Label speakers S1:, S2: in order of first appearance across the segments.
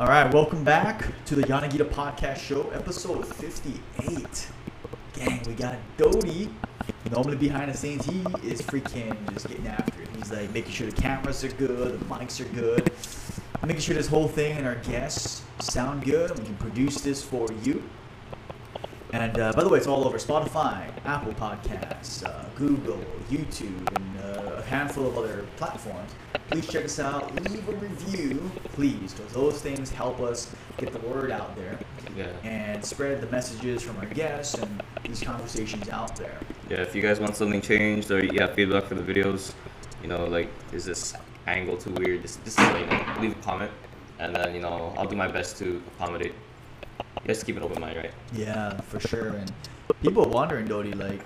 S1: All right, welcome back to the Yanagita Podcast Show, episode 58. Gang, we got a Dodie. Normally behind the scenes, he is freaking just getting after it. He's like making sure the cameras are good, the mics are good, making sure this whole thing and our guests sound good, we can produce this for you. And uh, by the way, it's all over Spotify, Apple Podcasts, uh, Google, YouTube, and handful of other platforms. Please check us out. Leave a review, please, because those things help us get the word out there
S2: Yeah.
S1: and spread the messages from our guests and these conversations out there.
S2: Yeah, if you guys want something changed or you have feedback for the videos, you know, like, is this angle too weird? Just, just you know, leave a comment, and then, you know, I'll do my best to accommodate. Guys keep an open mind, right?
S1: Yeah, for sure. And people wondering, Dodie, like,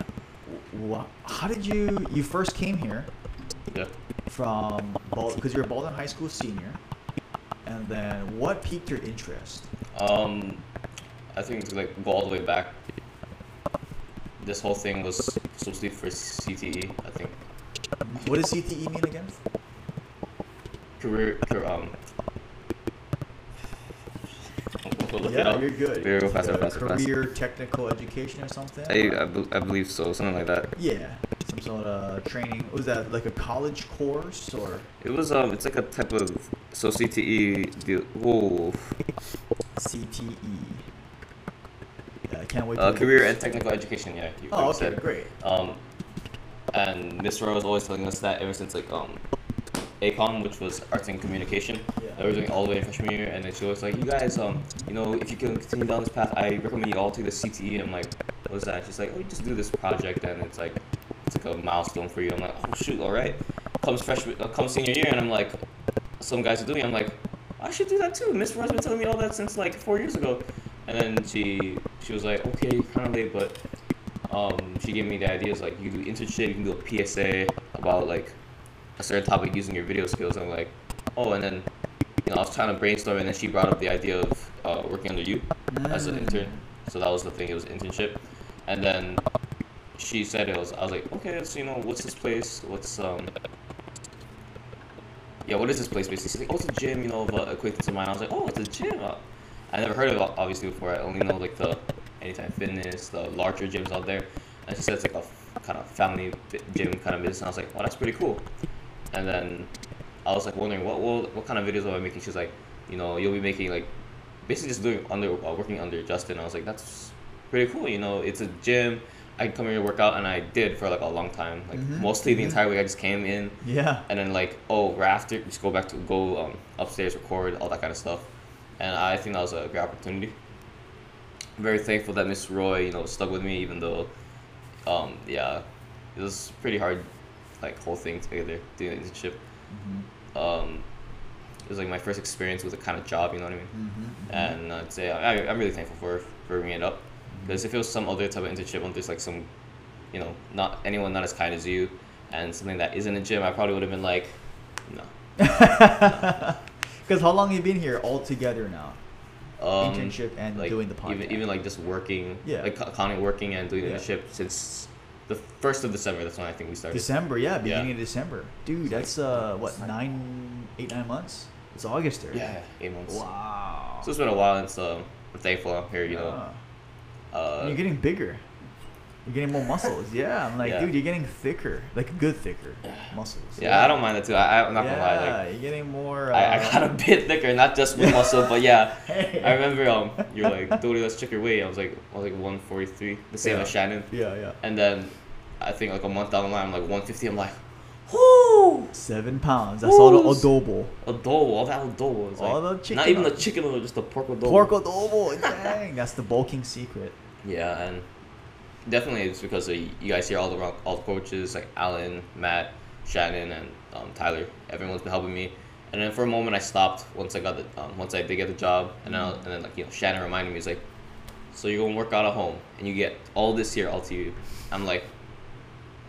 S1: wh- how did you you first came here
S2: Yeah.
S1: from because you're a Baldwin High School senior, and then what piqued your interest?
S2: Um, I think to like go all the way back. This whole thing was supposed to be for CTE. I think
S1: What does CTE mean again?
S2: career, career um. We'll look it
S1: yeah,
S2: up.
S1: you're good.
S2: Very go faster, faster, faster.
S1: Career technical education or something?
S2: I, I, bel- I believe so, something like that.
S1: yeah, some sort of training. Was that like a college course or
S2: It was um, it's like a type of so CTE deal. Whoa,
S1: CTE? Yeah, I can't wait.
S2: uh,
S1: to
S2: career and technical education. Yeah. You
S1: Oh,
S2: you
S1: okay,
S2: said.
S1: great.
S2: Um, and Miss Rowe was always telling us that ever since like um, ACOM, which was arts and communication.
S1: Yeah.
S2: I was doing all the way in freshman year, and then she was like, "You guys, um, you know, if you can continue down this path, I recommend you all take the CTE." I'm like, "What's that?" She's like, "Oh, you just do this project, and it's like, it's like a milestone for you." I'm like, "Oh shoot, all right." Comes freshman, uh, comes senior year, and I'm like, some guys are doing. it. I'm like, I should do that too. Miss Rowe's been telling me all that since like four years ago, and then she she was like, "Okay, kind of late, but." Um, she gave me the ideas like you can do internship, you can do a PSA about like a certain topic using your video skills. And I'm like, oh, and then you know I was trying to brainstorm, and then she brought up the idea of uh, working under you as an
S1: Mm.
S2: intern. So that was the thing. It was internship, and then she said it was. I was like, okay, so you know, what's this place? What's um. Yeah, what is this place basically? She's like, oh, it's a gym, you know, of uh, acquaintance of mine. I was like, oh, it's a gym. Uh, I never heard of it obviously before. I only know like the Anytime Fitness, the larger gyms out there. And she said it's like a f- kind of family gym kind of business. And I was like, oh, that's pretty cool. And then I was like wondering what what, what kind of videos am I making? She's like, you know, you'll be making like basically just doing under uh, working under Justin. I was like, that's pretty cool. You know, it's a gym. I can come here and work out, and I did for like a long time. Like
S1: Mhm,
S2: mostly the
S1: mhm.
S2: entire week, I just came in,
S1: Yeah.
S2: and then like, oh, we're after, just go back to go um, upstairs, record all that kind of stuff. And I think that was a great opportunity. I'm very thankful that Miss Roy, you know, stuck with me, even though, um, yeah, it was pretty hard, like whole thing together doing an internship.
S1: Mm-hmm.
S2: Um, it was like my first experience with a kind of job, you know what I mean?
S1: Mm-hmm.
S2: And I'd say I, I'm really thankful for for bringing it up because if it was some other type of internship, when there's like some, you know, not anyone not as kind as you, and something that isn't a gym, I probably would have been like, no.
S1: Because how long have you been here all together now?
S2: Um,
S1: Internship and
S2: like,
S1: doing the podcast.
S2: Even, even like just working,
S1: Yeah.
S2: like co- counting working and doing the
S1: Yeah.
S2: internship since the first of December. That's when I think we started.
S1: December, yeah, beginning
S2: Yeah.
S1: of December. Dude, that's uh what nine, eight, nine months. It's August there.
S2: Yeah, eight months.
S1: Wow.
S2: So it's been a while, and so I'm thankful I'm here. You know,
S1: Yeah.
S2: uh,
S1: you're getting bigger. You're getting more muscles. Yeah, I'm like,
S2: Yeah.
S1: dude, you're getting thicker, like good thicker muscles.
S2: yeah, I don't mind that too. I, I'm not
S1: yeah,
S2: gonna lie. Like,
S1: you're getting more. Uh,
S2: I, I got a bit thicker, not just with muscle, but yeah.
S1: Hey.
S2: I remember um, you're like, Dodie, let's check your weight. I was like, I was like 143, the same
S1: Yeah.
S2: as Shannon.
S1: Yeah, yeah.
S2: And then I think like a month down the line, I'm like 150. I'm like, whoo,
S1: Seven pounds. That's all the adobo.
S2: adobo, all that adobo. It's like,
S1: All the chicken
S2: Not even the chicken just the pork adobo.
S1: Pork adobo. Dang, that's the bulking secret.
S2: Yeah, and definitely it's because of you guys hear all the all the coaches like Alan, Matt, Shannon, and um, Tyler. Everyone's been helping me. And then for a moment, I stopped once I got the um, once I did get the job, and then and then like you know Shannon reminded me, he's like, "So you're gonna work out at home, and you get all this here all to you." I'm like,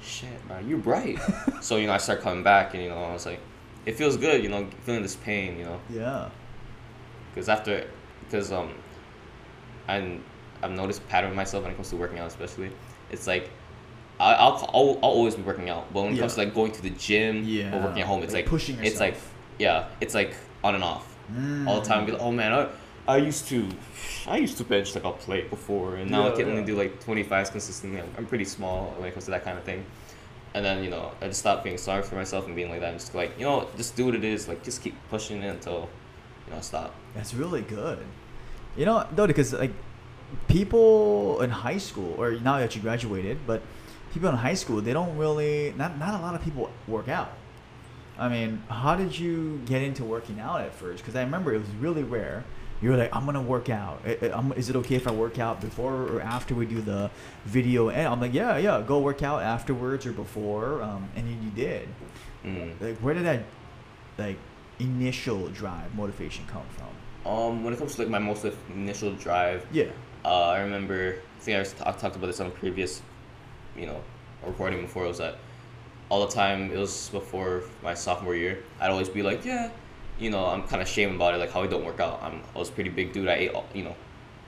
S2: "Shit, man, you're right." so you know I start coming back, and you know I was like, it feels good, you know, feeling this pain, you know
S1: Yeah.
S2: because after because um and I've noticed a pattern with myself when it comes to working out especially it's like I, I'll, I'll I'll always be working out but when it comes to like going to the gym or working at home it's
S1: like
S2: like
S1: pushing
S2: it's like yeah it's like on and off all the time. Be like, oh man, I, I used to, I used to bench like a plate before, and now I
S1: Yeah,
S2: can only do like 25s consistently. I'm, I'm pretty small when it comes to that kind of thing. And then you know, I just stopped being sorry for myself and being like that. I'm just like, you know, just do what it is. Like, just keep pushing it until, you know, stop.
S1: That's really good. You know, though, because like people in high school, or now that you graduated, but people in high school, they don't really. Not not a lot of people work out. I mean, how did you get into working out at first? Because I remember it was really rare. You were like, I'm gonna work out. I- I- I'm- Is it okay if I work out before or after we do the video? And I'm like, yeah, yeah, go work out afterwards or before. Um, and then you did.
S2: Mm.
S1: Like, where did that like initial drive, motivation come from?
S2: Um, when it comes to like my most initial drive,
S1: Yeah.
S2: Uh, I remember, I think I, was, I talked about this on a previous, you know, recording before. It was that all the time. It was before my sophomore year. I'd always be like, yeah, you know, I'm kind of ashamed about it, like how I don't work out. I'm, I was a pretty big dude. I ate, all, you know,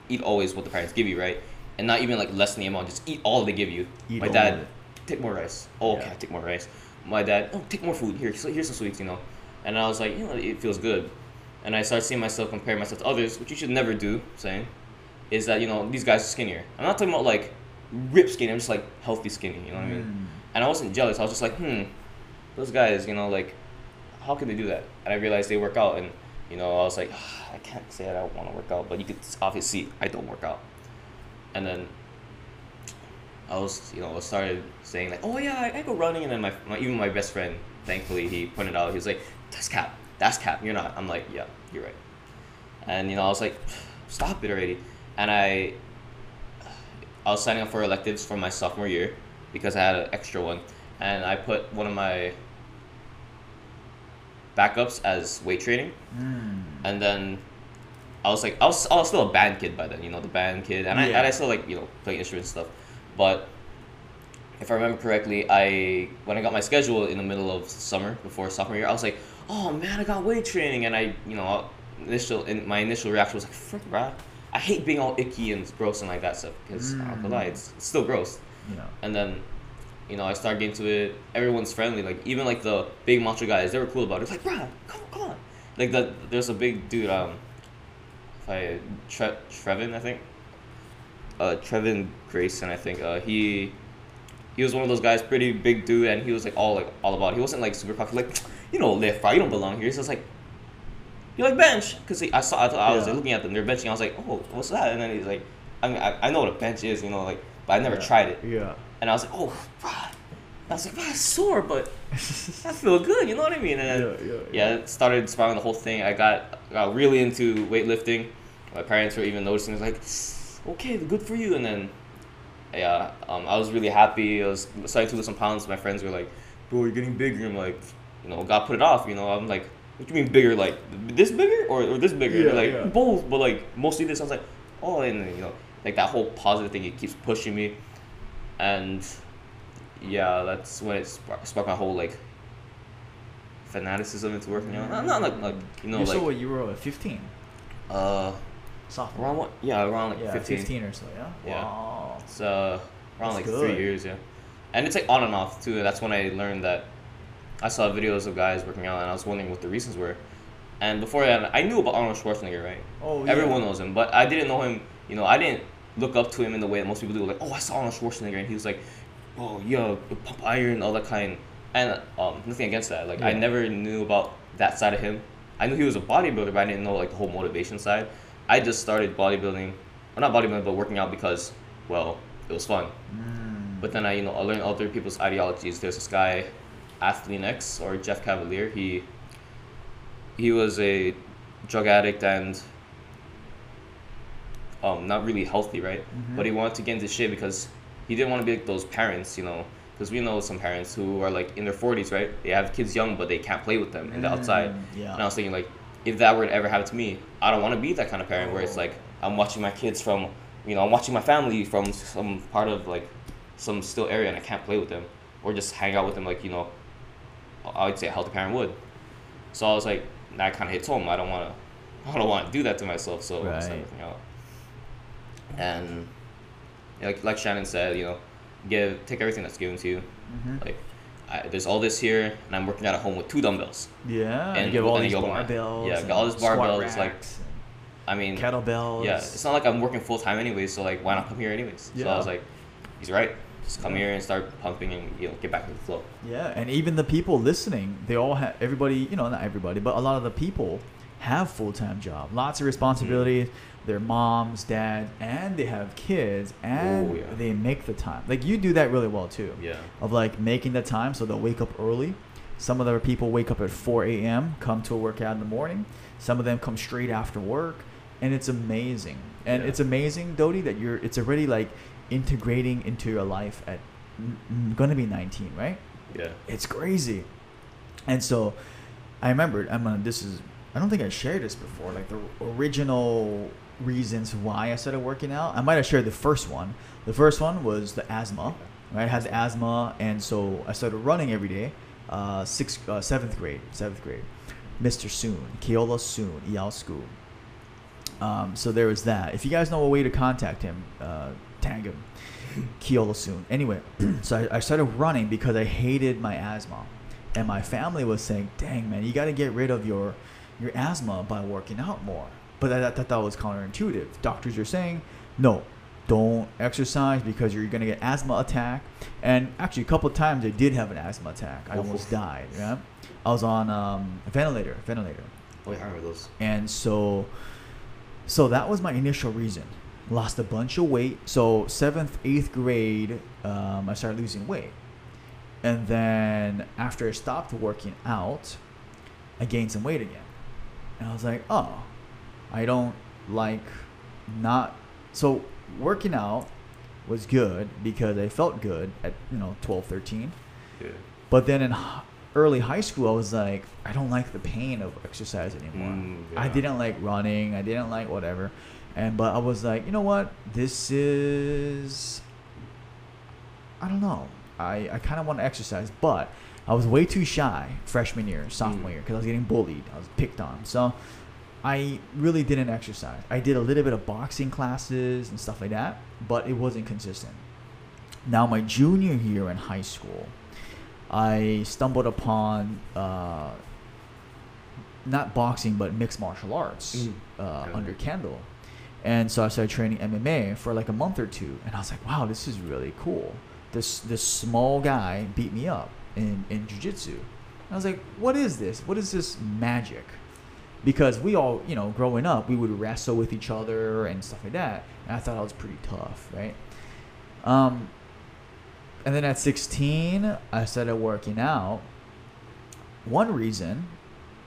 S2: eat always what the parents give you, right? And not even like less than the amount, just eat all they give you.
S1: Eat
S2: my dad, take more rice. Oh, okay,
S1: Yeah.
S2: take more rice. My dad, oh, take more food. Here, here's some sweets, you know. And I was like, you know, it feels good. And I started seeing myself compare myself to others, which you should never do, saying, is that, you know, these guys are skinnier. I'm not talking about like ripped skinny, I'm just like healthy skinny, you know what I mean?
S1: Mm.
S2: And I wasn't jealous. I was just like, hmm, those guys, you know, like, how can they do that? And I realized they work out, and you know, I was like, I can't say that I don't want to work out, but you could obviously see I don't work out. And then I was, you know, I started saying like, oh yeah, I, I go running, and then my, my even my best friend, thankfully, he pointed out, he was like, that's cap, that's cap, you're not. I'm like, yeah, you're right. And you know, I was like, stop it already. And I, I was signing up for electives for my sophomore year because I had an extra one, and I put one of my backups as weight training,
S1: Mm.
S2: and then I was like, I was, I was still a band kid by then, you know, the band kid, and I and I still like you know playing instruments and stuff, but if I remember correctly, I when I got my schedule in the middle of summer before sophomore year, I was like, oh man, I got weight training, and I you know initial in my initial reaction was like, frick, bruh, I hate being all icky and gross and like that stuff because I'm not it's, it's still gross.
S1: Know.
S2: And then, you know, I started getting to it. Everyone's friendly. Like even like the big macho guys, they were cool about it. It's like, bruh, come come on. Like the there's a big dude. Um, if I Tre- Trevin, I think. Uh, Trevin Grayson, I think. Uh, he. He was one of those guys, pretty big dude, and he was like all like all about. It. He wasn't like super cocky, like you know lift, bro. You don't belong here. So it's like, you like bench, cause I saw I, thought, I was
S1: Yeah.
S2: looking at them. They're benching. I was like, oh, what's that? And then he's like, I mean, I, I know what a bench is, you know, like, but I never
S1: Yeah.
S2: tried it.
S1: Yeah.
S2: And I was like, oh. I was like, it's sore, but I feel good. You know what I mean? And then,
S1: Yeah, yeah,
S2: yeah, it started spiraling the whole thing. I got got really into weightlifting. My parents were even noticing. It was like, okay, good for you. And then, yeah, um, I was really happy. I was starting to lose some pounds. My friends were like, bro, you're getting bigger. I'm like, you know, God put it off. You know, I'm like, what do you mean bigger? Like this bigger or, or this bigger?
S1: Yeah,
S2: like
S1: yeah.
S2: both, but like mostly this. I was like, oh, and you know, like that whole positive thing. It keeps pushing me, and yeah, that's when it sparked, sparked my whole like fanaticism into working out. Not, not like like you know
S1: you
S2: like
S1: saw what you were at 15.
S2: uh
S1: Sophomore.
S2: around what yeah around like
S1: yeah,
S2: 15.
S1: 15 or so, yeah?
S2: Yeah.
S1: Wow.
S2: It's uh around
S1: That's
S2: like three years yeah, and it's like on and off too. That's when I learned that I saw videos of guys working out and I was wondering what the reasons were. And before that, I knew about Arnold Schwarzenegger, right?
S1: Oh, yeah.
S2: Everyone knows him, but I didn't know him. You know, I didn't look up to him in the way that most people do. Like, oh, I saw Arnold Schwarzenegger, and he was like, oh, yo, pump iron, all that kind. And um, nothing against that. Like, I never knew about that side of him. I knew he was a bodybuilder, but I didn't know like the whole motivation side. I just started bodybuilding, or not bodybuilding, but working out because, well, it was fun.
S1: Mm.
S2: But then I, you know, I learned other people's ideologies. There's this guy, ATHLEAN-X or Jeff Cavaliere. He he was a drug addict and um not really healthy, right?
S1: Mhm.
S2: But he wanted to get into shape because he didn't want to be like those parents, you know. Because we know some parents who are like in their 40s, right? They have kids young, but they can't play with them in the outside.
S1: Mm, yeah.
S2: And I was thinking, like, if that were to ever happen to me, I don't want to be that kind of parent where it's
S1: Oh.
S2: like I'm watching my kids from, you know, I'm watching my family from some part of like some still area and I can't play with them or just hang out with them like you know, I would say a healthy parent would. So I was like, that kind of hits home. I don't want to, I don't want to do that to myself. So I
S1: Right.
S2: started working out. And like like Shannon said, you know, give take everything that's given to you.
S1: Mhm.
S2: Like I, there's all this here, and I'm working out at home with two dumbbells.
S1: Yeah,
S2: And
S1: you have all these
S2: yoga
S1: barbells.
S2: Yeah, got all these
S1: squat
S2: barbells, like, I mean,
S1: kettlebells.
S2: yeah, it's not like I'm working full time anyways, so like, why not come here anyways? So I was like, he's right. Just come here and start pumping and you know get back to the flow.
S1: Yeah, and even the people listening, they all have everybody, you know, not everybody, but a lot of the people have full time job, lots of responsibilities. Mm-hmm. They're moms, dads, and they have kids, oh, and
S2: Oh, yeah.
S1: they make the time. Like you do that really well too.
S2: Yeah.
S1: Of like making the time, so they'll wake up early. Some of the people wake up at 4 a.m., come to a workout in the morning. Some of them come straight after work, and it's amazing. And
S2: Yeah.
S1: it's amazing, Dodie, that you're. It's already like integrating into your life at gonna be 19, right?
S2: Yeah.
S1: It's crazy. And so I remembered, I'm gonna, this is, I don't think I shared this before, like the original reasons why I started working out. I might have shared the first one. The first one was the asthma, right? I had asthma, and so I started running every day, uh, sixth, uh, seventh grade, seventh grade. Mr. Soon, Keola Soon, Iao School. Um, so there was that. If you guys know a way to contact him, uh, tag him. Keola Soon. Anyway, so I, I started running because I hated my asthma, and my family was saying, "Dang man, you got to get rid of your your asthma by working out more." But I, I thought that was counterintuitive. Doctors are saying, "No, don't exercise because you're gonna get asthma attack." And actually, a couple of times I did have an asthma attack. I almost died. Yeah, I was on um, a ventilator, ventilator.
S2: Oh, yeah, I remember those.
S1: And so, so that was my initial reason. Lost a bunch of weight. So seventh, eighth grade, um, I started losing weight. And then after I stopped working out, I gained some weight again. And I was like, oh, I don't like not. So working out was good because I felt good at, you know, 12, 13.
S2: Yeah.
S1: But then in early high school, I was like, I don't like the pain of exercise anymore.
S2: Mm,
S1: I didn't like running. I didn't like whatever. And but I was like, you know what? This is. I don't know. I, I kind of want to exercise, but I was way too shy freshman year, sophomore
S2: Mm.
S1: year, because I was getting bullied. I was picked on. So I really didn't exercise. I did a little bit of boxing classes and stuff like that, but it wasn't consistent. Now, my junior year in high school, I stumbled upon uh, not boxing but mixed martial arts
S2: Mm.
S1: uh, under Kendall, and so I started training MMA for like a month or two, and I was like, wow, this is really cool. This this small guy beat me up in in jujitsu. I was like, what is this? What is this magic? Because we all, you know, growing up, we would wrestle with each other and stuff like that, and I thought I was pretty tough, right? Um, and then at 16, I started working out. One reason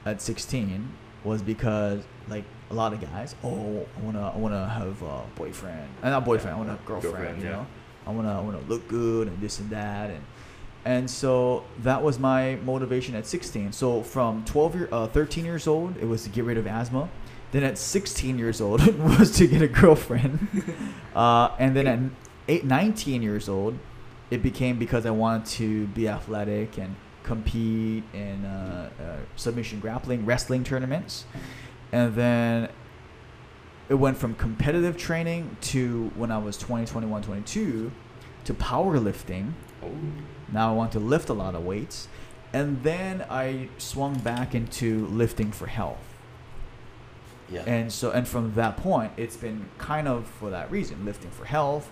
S1: at 16 was because like a lot of guys, oh, I wanna, I wanna have a boyfriend, and not boyfriend, I want a girlfriend,
S2: Girlfriend,
S1: you
S2: yeah.
S1: know, I wanna, I wanna look good and this and that, and and so that was my motivation at 16. So from 12 year, uh, 13 years old, it was to get rid of asthma. Then at 16 years old, it was to get a girlfriend. uh, and then at eight, 19 years old, it became because I wanted to be athletic and compete in uh, uh, submission grappling, wrestling tournaments. And then it went from competitive training to when I was 20, 21, 22 to powerlifting.
S2: Oh.
S1: Now I want to lift a lot of weights. And then I swung back into lifting for health.
S2: Yeah.
S1: And so, and from that point, it's been kind of for that reason lifting for health,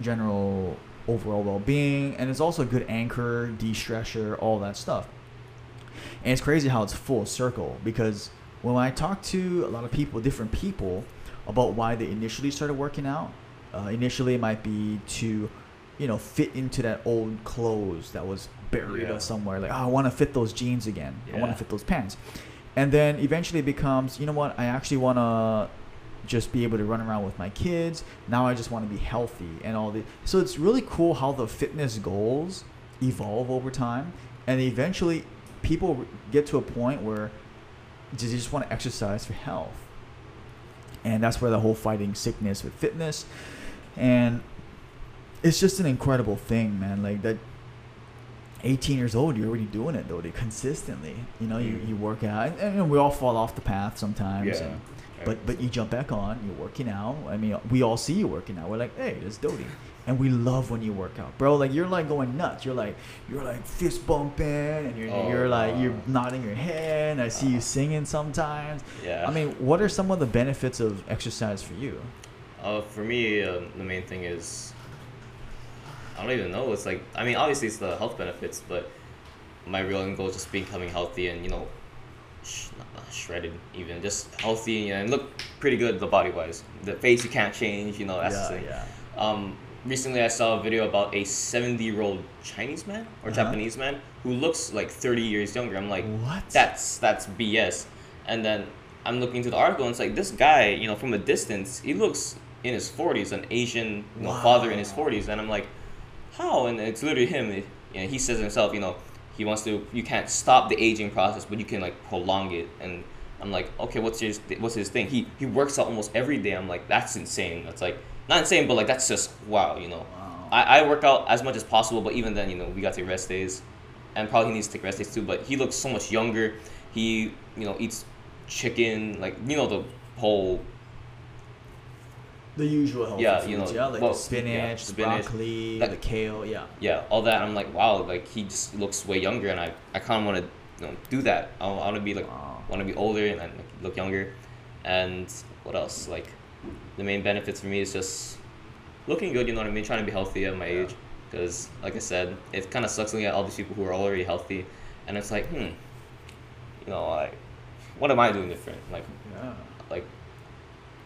S1: general overall well being, and it's also a good anchor, de stressor, all that stuff. And it's crazy how it's full circle because when I talk to a lot of people, different people, about why they initially started working out, uh, initially it might be to, you know, fit into that old clothes that was buried
S2: Yeah.
S1: somewhere. Like, oh, I want to fit those jeans again. I want to fit those pants. And then eventually it becomes, you know what, I actually want to just be able to run around with my kids. Now I just want to be healthy and all the. So it's really cool how the fitness goals evolve over time, and eventually people get to a point where they just want to exercise for health, and that's where the whole fighting sickness with fitness, and it's just an incredible thing, man. Like that. 18 years old, you're already doing it though, they consistently. You know, you,
S2: Mm.
S1: you work out, and, and we all fall off the path sometimes.
S2: Yeah.
S1: and- but but you jump back on. You're working out. I mean, we all see you working out. We're like, hey, there's Dodie, and we love when you work out, bro. Like you're like going nuts. You're like you're like fist bumping, and you're
S2: Oh,
S1: you're like you're nodding your head. I see you singing sometimes.
S2: Yeah.
S1: I mean, what are some of the benefits of exercise for you?
S2: Uh, for me, uh, the main thing is I don't even know. It's like I mean, obviously it's the health benefits, but my real end goal is just becoming healthy and you know, sh- not, not shredded even, just healthy and look pretty good the body wise. The face you can't change, you know. That's the
S1: yeah,
S2: thing.
S1: yeah.
S2: Um, recently, I saw a video about a 70 year old Chinese man or
S1: Uh-huh.
S2: Japanese man who looks like 30 years younger. I'm like,
S1: What?
S2: That's that's BS. And then I'm looking into the article and it's like this guy, you know, from a distance, he looks in his 40s, an Asian you know, father in his 40s, and I'm like, how? And it's literally him. It- you know, he says himself, you know, he wants to. You can't stop the aging process, but you can like prolong it. And I'm like, okay, what's his what's his thing? He he works out almost every day. I'm like, that's insane. That's like not insane, but like that's just wow, you know.
S1: Wow.
S2: I, I work out as much as possible, but even then, you know, we got to take rest days, and probably he needs to take rest days too. But he looks so much younger. He, you know, eats chicken, like you know the whole
S1: the usual healthy
S2: Yeah,
S1: foods,
S2: you know,
S1: yeah, like
S2: well,
S1: the spinach,
S2: yeah,
S1: the
S2: spinach,
S1: broccoli,
S2: that-
S1: the kale, yeah.
S2: yeah, all that. I'm like, wow, like he just looks way younger, and I, I kind of want to, you know, do that. I, want to be like,
S1: Wow.
S2: want to be older and, and like, look younger, and what else? Like, the main benefits for me is just looking good. You know what I mean? Trying to be healthy at my
S1: Yeah.
S2: age, because like I said, it kind of sucks looking at all these people who are already healthy, and it's like, hmm, you know, like, what am I doing different? Like,
S1: Yeah.
S2: like,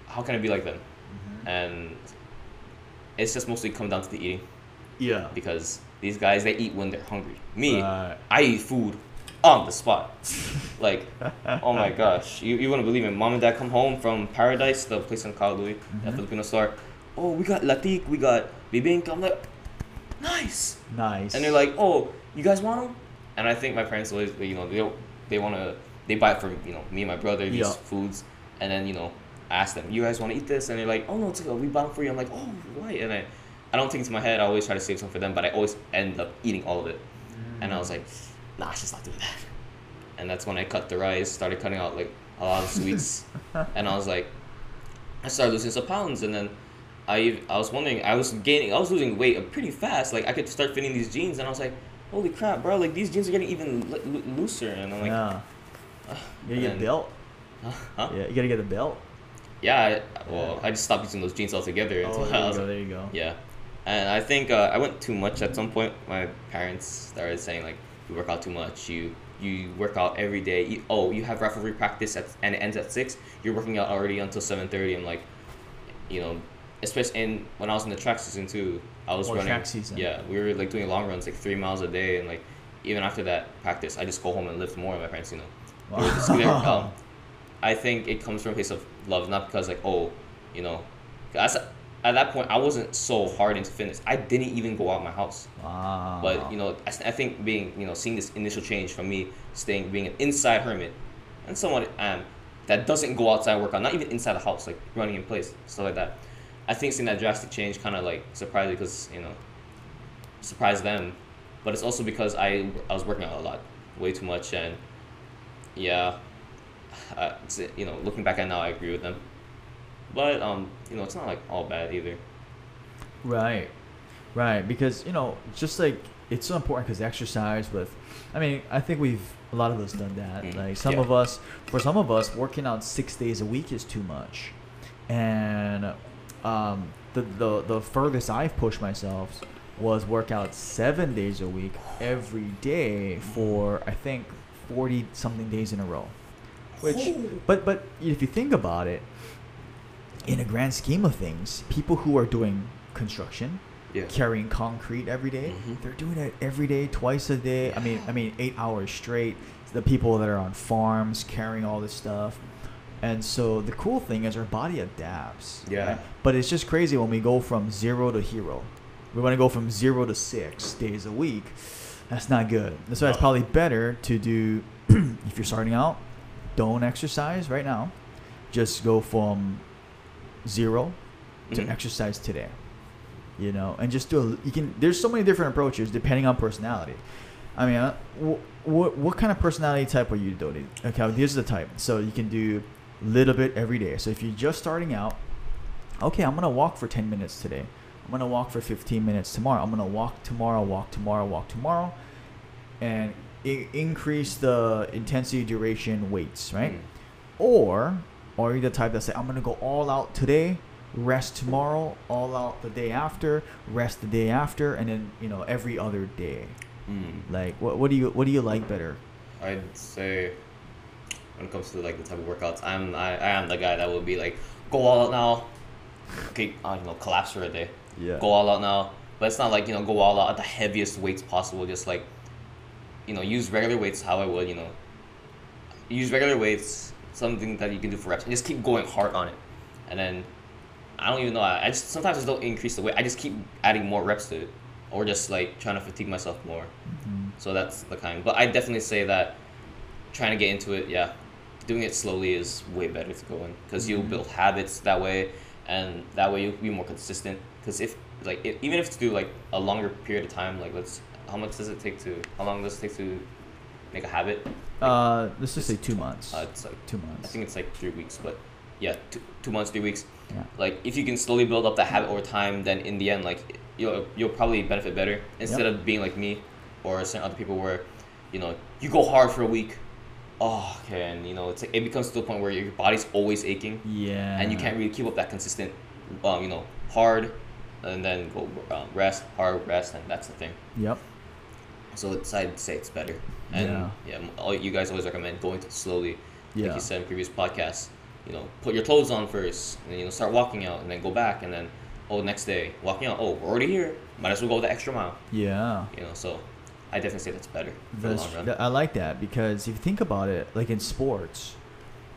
S2: how can I be like them?
S1: Mhm.
S2: And it's just mostly come down to the eating
S1: Yeah.
S2: because these guys they eat when they're hungry. Me,
S1: Right.
S2: I eat food on the spot. like, oh my gosh, you, you wouldn't believe it. Mom and dad come home from Paradise, the place in Kahului, that
S1: Mhm.
S2: Filipino store. Oh, we got latik, we got bibingka. I'm like, nice.
S1: Nice.
S2: And they're like, oh, you guys want them? And I think my parents always, you know, they they want to, they buy it for you know me and my brother these
S1: Yeah.
S2: foods, and then you know ask them, you guys want to eat this? And they're like, oh no, it's okay, we bought it for you. I'm like, oh, why? And I, I don't think it's my head. I always try to save some for them, but I always end up eating all of it. And I was like, nah, she's not doing that. And that's when I cut the rice, started cutting out like a lot of sweets, and I was like, I started losing some pounds, and then I I was wondering, I was gaining, I was losing weight pretty fast. Like I could start fitting these jeans, and I was like, holy crap, bro! Like these jeans are getting even lo- lo- looser, and I'm like,
S1: yeah. You gotta get a belt.
S2: huh?
S1: Yeah, you gotta get a belt.
S2: Yeah, I, well, I just stopped using those jeans altogether.
S1: Oh,
S2: until
S1: there
S2: I
S1: you
S2: was
S1: go.
S2: like-
S1: There you go.
S2: yeah, and I think uh, I went too much at some point. My parents started saying like, "You work out too much. You you work out every day. You, oh, you have referee practice at and it ends at six. You're working out already until seven thirty. I'm like, you know, especially in when I was in the track season too. I was
S1: Oh,
S2: running.
S1: track season.
S2: Yeah, we were like doing long runs like three miles a day, and like even after that practice, I just go home and lift more. My parents, you know. They were just- they were, um, I think it comes from a place of love, not because like oh, you know, 'cause at that point I wasn't so hard into fitness. I didn't even go out my house.
S1: Wow.
S2: But you know, I think being you know seeing this initial change from me staying being an inside hermit, and someone um, that doesn't go outside work out, not even inside the house, like running in place, stuff like that. I think seeing that drastic change kind of like surprised because you know, surprised them, but it's also because I I was working out a lot, way too much, and yeah, uh, you know, looking back at now, I agree with them. But um, you know, it's not like all bad either.
S1: Right, right. Because you know, just like it's so important because exercise with, I mean, I think we've a lot of us done that.
S2: Mm,
S1: Like some
S2: yeah.
S1: of us, for some of us, working out six days a week is too much, and um, the the the furthest I've pushed myself was work out seven days a week every day for I think forty something days in a row. Which, but but if you think about it, in a grand scheme of things, people who are doing construction,
S2: Yeah.
S1: carrying concrete every day,
S2: Mhm.
S1: they're doing it every day, twice a day. I mean, I mean, eight hours straight. The people that are on farms carrying all this stuff, and so the cool thing is our body adapts.
S2: Yeah.
S1: But it's just crazy when we go from zero to hero. We want to go from zero to six days a week. That's not good. That's why it's probably better to do if you're starting out, don't exercise right now. Just go from zero to
S2: Mhm.
S1: exercise today. You know, and just do a, you can. There's so many different approaches depending on personality. I mean, uh, wh- what what kind of personality type are you, doing Okay, here's the type. So you can do a little bit every day. So if you're just starting out, okay, I'm gonna walk for 10 minutes today. I'm gonna walk for 15 minutes tomorrow. I'm gonna walk tomorrow, walk tomorrow, walk tomorrow, and I- increase the intensity, duration, weights, right?
S2: Mm.
S1: Or, or you're the type that say, I'm gonna go all out today, rest tomorrow, all out the day after, rest the day after, and then you know every other day.
S2: Mm.
S1: Like, what, what do you what do you like better?
S2: I'd say when it comes to like the type of workouts, I'm I, I am the guy that will be like go all out now. Okay, uh, you know, collapse for a day.
S1: Yeah.
S2: Go all out now, but it's not like you know go all out at the heaviest weights possible. Just like you know use regular weights how I would you know use regular weights something that you can do for reps and just keep going hard on it, and then I don't even know I, I just sometimes I just don't increase the weight. I just keep adding more reps to it, or just like trying to fatigue myself more.
S1: Mhm.
S2: So that's the kind. But I definitely say that trying to get into it, yeah, doing it slowly is way better to go in because you'll
S1: Mhm.
S2: build habits that way, and that way you'll be more consistent. Because if like if, even if to do like a longer period of time, like let's how much does it take to how long does it take to make a habit?
S1: Uh, let's just say two months.
S2: Uh, it's like
S1: two months.
S2: I think it's like three weeks, but yeah, two, two months, three weeks.
S1: Yeah.
S2: Like if you can slowly build up that habit over time, then in the end, like you'll you'll probably benefit better instead of being like me or certain other people where, you know, you go hard for a week, oh okay, and you know it's like, it becomes to the point where your body's always aching
S1: Yeah.
S2: and you can't really keep up that consistent, um, you know, hard, and then go um, rest, hard rest, and that's the thing.
S1: Yep.
S2: So it's I'd say it's better. And
S1: Yeah.
S2: yeah, all you guys always recommend going to slowly. Like you said in previous podcasts, you know, put your clothes on first, and you know, start walking out, and then go back, and then oh, next day walking out. Oh, we're already here. Might as well go the extra mile.
S1: Yeah.
S2: You know, so I definitely say that's better for the
S1: That's,
S2: long run.
S1: th- I like that because if you think about it, like in sports,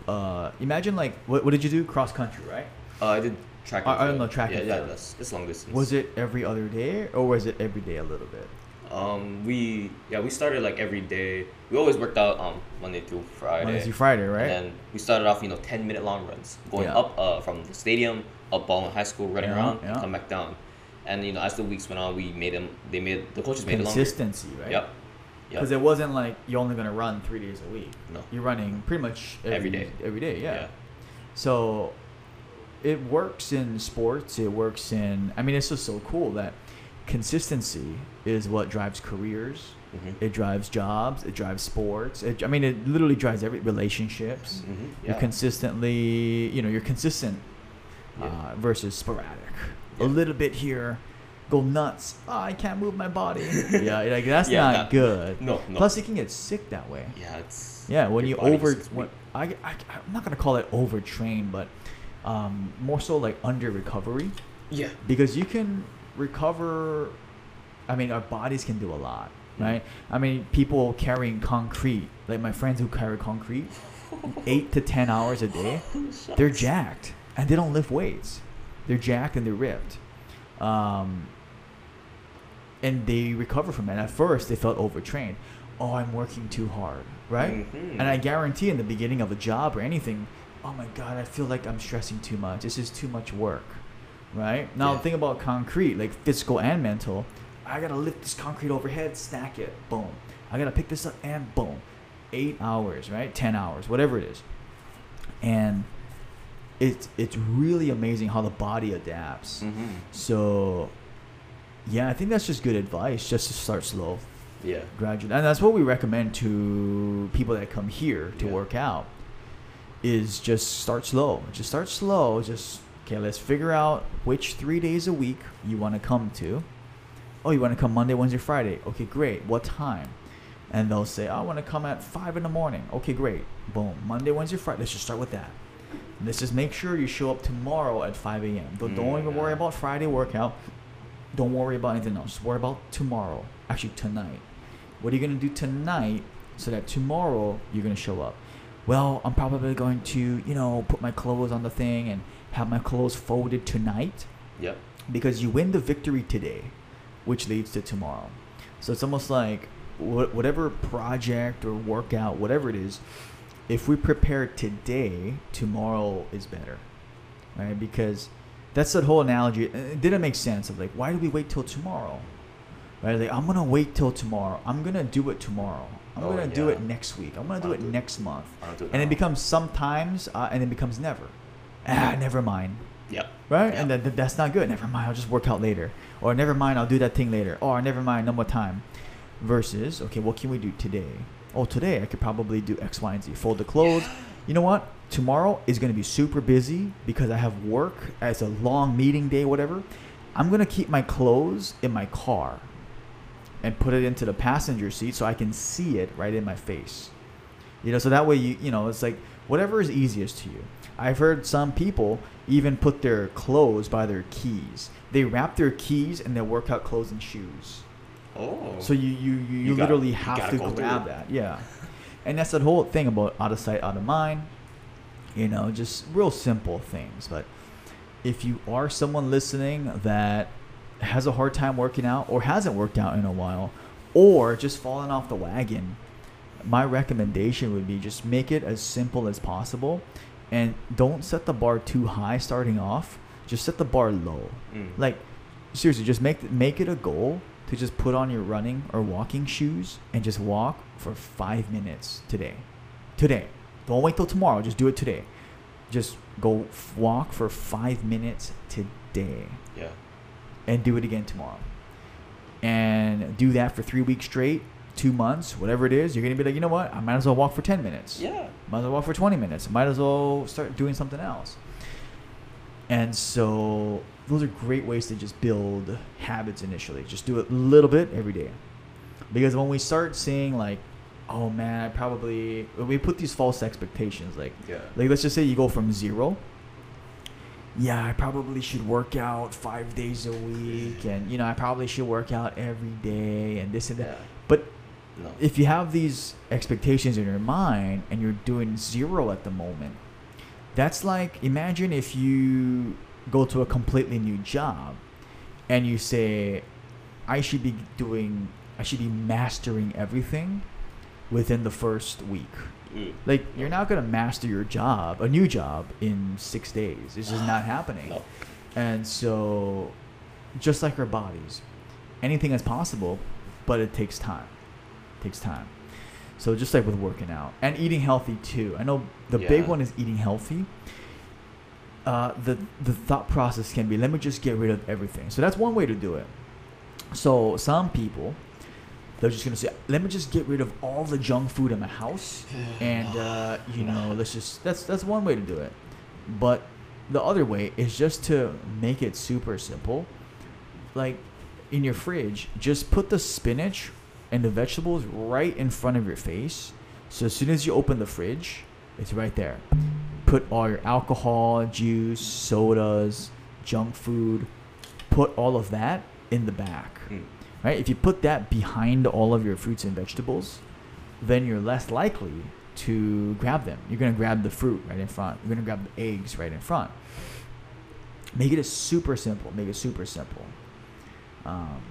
S1: uh, imagine like what, what did you do? Cross country, right?
S2: uh, I did track.
S1: I- I don't know, track
S2: Yeah, yeah, that's it's long distance.
S1: Was it every other day or was it every day a little bit?
S2: Um, we yeah we started like every day. We always worked out um Monday through Friday.
S1: Monday through Friday, right?
S2: And then we started off, you know, 10 minute long runs, going
S1: Yeah.
S2: up uh, from the stadium, up Baldwin High School, running
S1: Yeah,
S2: around,
S1: yeah.
S2: and come back down. And, you know, as the weeks went on, we made them, they made, the coaches made it longer.
S1: Consistency, right?
S2: Yep.
S1: Because
S2: Yep.
S1: it wasn't like you're only gonna run three days a week.
S2: No.
S1: You're running pretty much every,
S2: Every day.
S1: Every day, yeah.
S2: Yeah.
S1: So it works in sports. It works in. I mean, it's just so cool that consistency is what drives careers.
S2: Mhm.
S1: It drives jobs. It drives sports. It, I mean, it literally drives every relationships.
S2: Mhm.
S1: You're consistently, you know, you're consistent
S2: Yeah.
S1: uh, versus sporadic. A little bit here, go nuts. Oh, I can't move my body. yeah, like that's
S2: Yeah,
S1: not
S2: that-
S1: good.
S2: No, no.
S1: Plus, you can get sick that way.
S2: yeah, it's.
S1: Yeah, when you over, when. I, I, I'm not gonna call it overtrain, but um, more so like under recovery,
S2: Yeah.
S1: because you can recover. I mean, our bodies can do a lot,
S2: Mhm.
S1: right? I mean, people carrying concrete, like my friends who carry concrete, eight to ten hours a day, they're jacked and they don't lift weights. They're jacked and they're ripped. Um, and they recover from it. At first, they felt overtrained. Oh, I'm working too hard, right?
S2: Mhm.
S1: And I guarantee in the beginning of a job or anything, oh my God, I feel like I'm stressing too much. This is too much work, right? Now,
S2: Yeah.
S1: think about concrete, like physical and mental. I gotta lift this concrete overhead, stack it, boom. I gotta pick this up and boom. Eight hours, right? Ten hours, whatever it is. And it's it's really amazing how the body adapts.
S2: Mhm.
S1: So, yeah, I think that's just good advice. Just to start slow,
S2: Yeah.
S1: gradually, and that's what we recommend to people that come here to
S2: Yeah.
S1: work out. Is just start slow. Just start slow. Just okay. Let's figure out which three days a week you want to come to. Oh, you want to come Monday, Wednesday, Friday? Okay, great. What time? And they'll say, oh, I want to come at five in the morning. Okay, great. Boom. Monday, Wednesday, Friday. Let's just start with that. Let's just make sure you show up tomorrow at 5 a.m. Don't, don't even worry about Friday workout. Don't worry about anything else. Just Worry about tomorrow. Actually, tonight. What are you going to do tonight so that tomorrow you're going to show up? Well, I'm probably going to, you know, put my clothes on the thing and have my clothes folded tonight
S2: Yep.
S1: because you win the victory today, which leads to tomorrow. So it's almost like wh- whatever project or workout, whatever it is, if we prepare today, tomorrow is better, right? Because that's that whole analogy. It didn't make sense of like, why do we wait till tomorrow? Right? Like, I'm gonna wait till tomorrow. I'm gonna do it tomorrow. I'm
S2: Oh,
S1: gonna do it next week. I'm gonna do
S2: I'll
S1: it
S2: do it.
S1: next month.
S2: It
S1: And it becomes sometimes, uh, and it becomes never. Ah, never mind.
S2: Yep.
S1: right?
S2: Yeah.
S1: And then th- that's not good. Never mind, I'll just work out later. Or never mind, I'll do that thing later. Or never mind, no more time. Versus, okay, what can we do today? Oh, today I could probably do X, Y, and Z. Fold the clothes. You know what? Tomorrow is going to be super busy because I have work. It's a long meeting day, whatever. I'm going to keep my clothes in my car and put it into the passenger seat so I can see it right in my face. You know, so that way you you know it's like whatever is easiest to you. I've heard some people even put their clothes by their keys. They wrap their keys in their workout clothes and shoes.
S2: Oh.
S1: So you you, you, you,
S2: gotta-
S1: literally
S2: you
S1: have
S2: gotta
S1: to grab that. Yeah. And that's the whole thing about out of sight, out of mind. You know, just real simple things. But if you are someone listening that has a hard time working out or hasn't worked out in a while or just fallen off the wagon, my recommendation would be just make it as simple as possible and don't set the bar too high starting off. Just set the bar low.
S2: Mm.
S1: Like seriously, just make make it a goal to just put on your running or walking shoes and just walk for five minutes today. Today, don't wait till tomorrow. Just do it today. Just go f- walk for five minutes today
S2: yeah.
S1: and do it again tomorrow. And do that for three weeks straight, two months, whatever it is. You're gonna be like, you know what? I might as well walk for ten minutes.
S2: Yeah.
S1: Might as well walk for 20 minutes. Might as well start doing something else. And so those are great ways to just build habits initially. Just do it a little bit every day. Because when we start seeing like, oh man, I probably we put these false expectations, like
S2: Yeah.
S1: like let's just say you go from zero. Yeah, I probably should work out five days a week, and you know I probably should work out every day, and this and that.
S2: No.
S1: if you have these expectations in your mind and you're doing zero at the moment, that's like imagine if you go to a completely new job and you say, I should be doing, I should be mastering everything within the first week.
S2: Mm.
S1: Like, you're not going to master your job, a new job, in six days. This is not happening.
S2: No.
S1: And so, just like our bodies, anything is possible, but it takes time. Takes time. So just like with working out and eating healthy too. I know the big one is eating healthy. Uh, the the thought process can be let me just get rid of everything. So that's one way to do it. So some people they're just gonna say let me just get rid of all the junk food in my house and uh, you know let's just that's that's one way to do it but the other way is just to make it super simple like in your fridge just put the spinach and the vegetables right in front of your face so as soon as you open the fridge it's right there put all your alcohol juice sodas junk food put all of that in the back
S2: Mm.
S1: right? If you put that behind all of your fruits and vegetables, then you're less likely to grab them. You're gonna grab the fruit right in front. You're gonna grab the eggs right in front. Make it a super simple. Make it super simple. Um,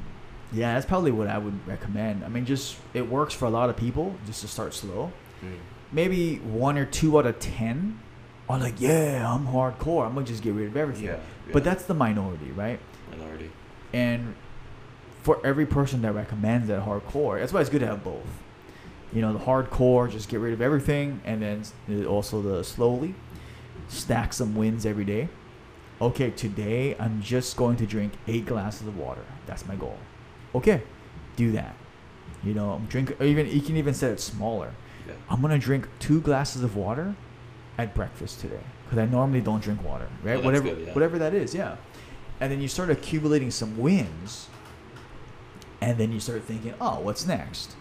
S1: yeah, that's probably what I would recommend. I mean, just it works for a lot of people just to start slow.
S2: Mm.
S1: Maybe one or two out of ten are like, yeah, I'm hardcore. I'm gonna just get rid of everything.
S2: Yeah.
S1: But that's the minority, right?
S2: minority.
S1: and for every person that recommends that hardcore that's why it's good to have both you know the hardcore just get rid of everything and then also the slowly stack some wins every day okay today i'm just going to drink eight glasses of water that's my goal okay do that. You know I'm drink or even you can even set it smaller.
S2: Yeah.
S1: i'm to drink two glasses of water at breakfast today because i normally don't drink water right?
S2: Oh,
S1: whatever
S2: good, yeah.
S1: whatever that is yeah. And then you start accumulating some wins and then you start thinking oh what's next?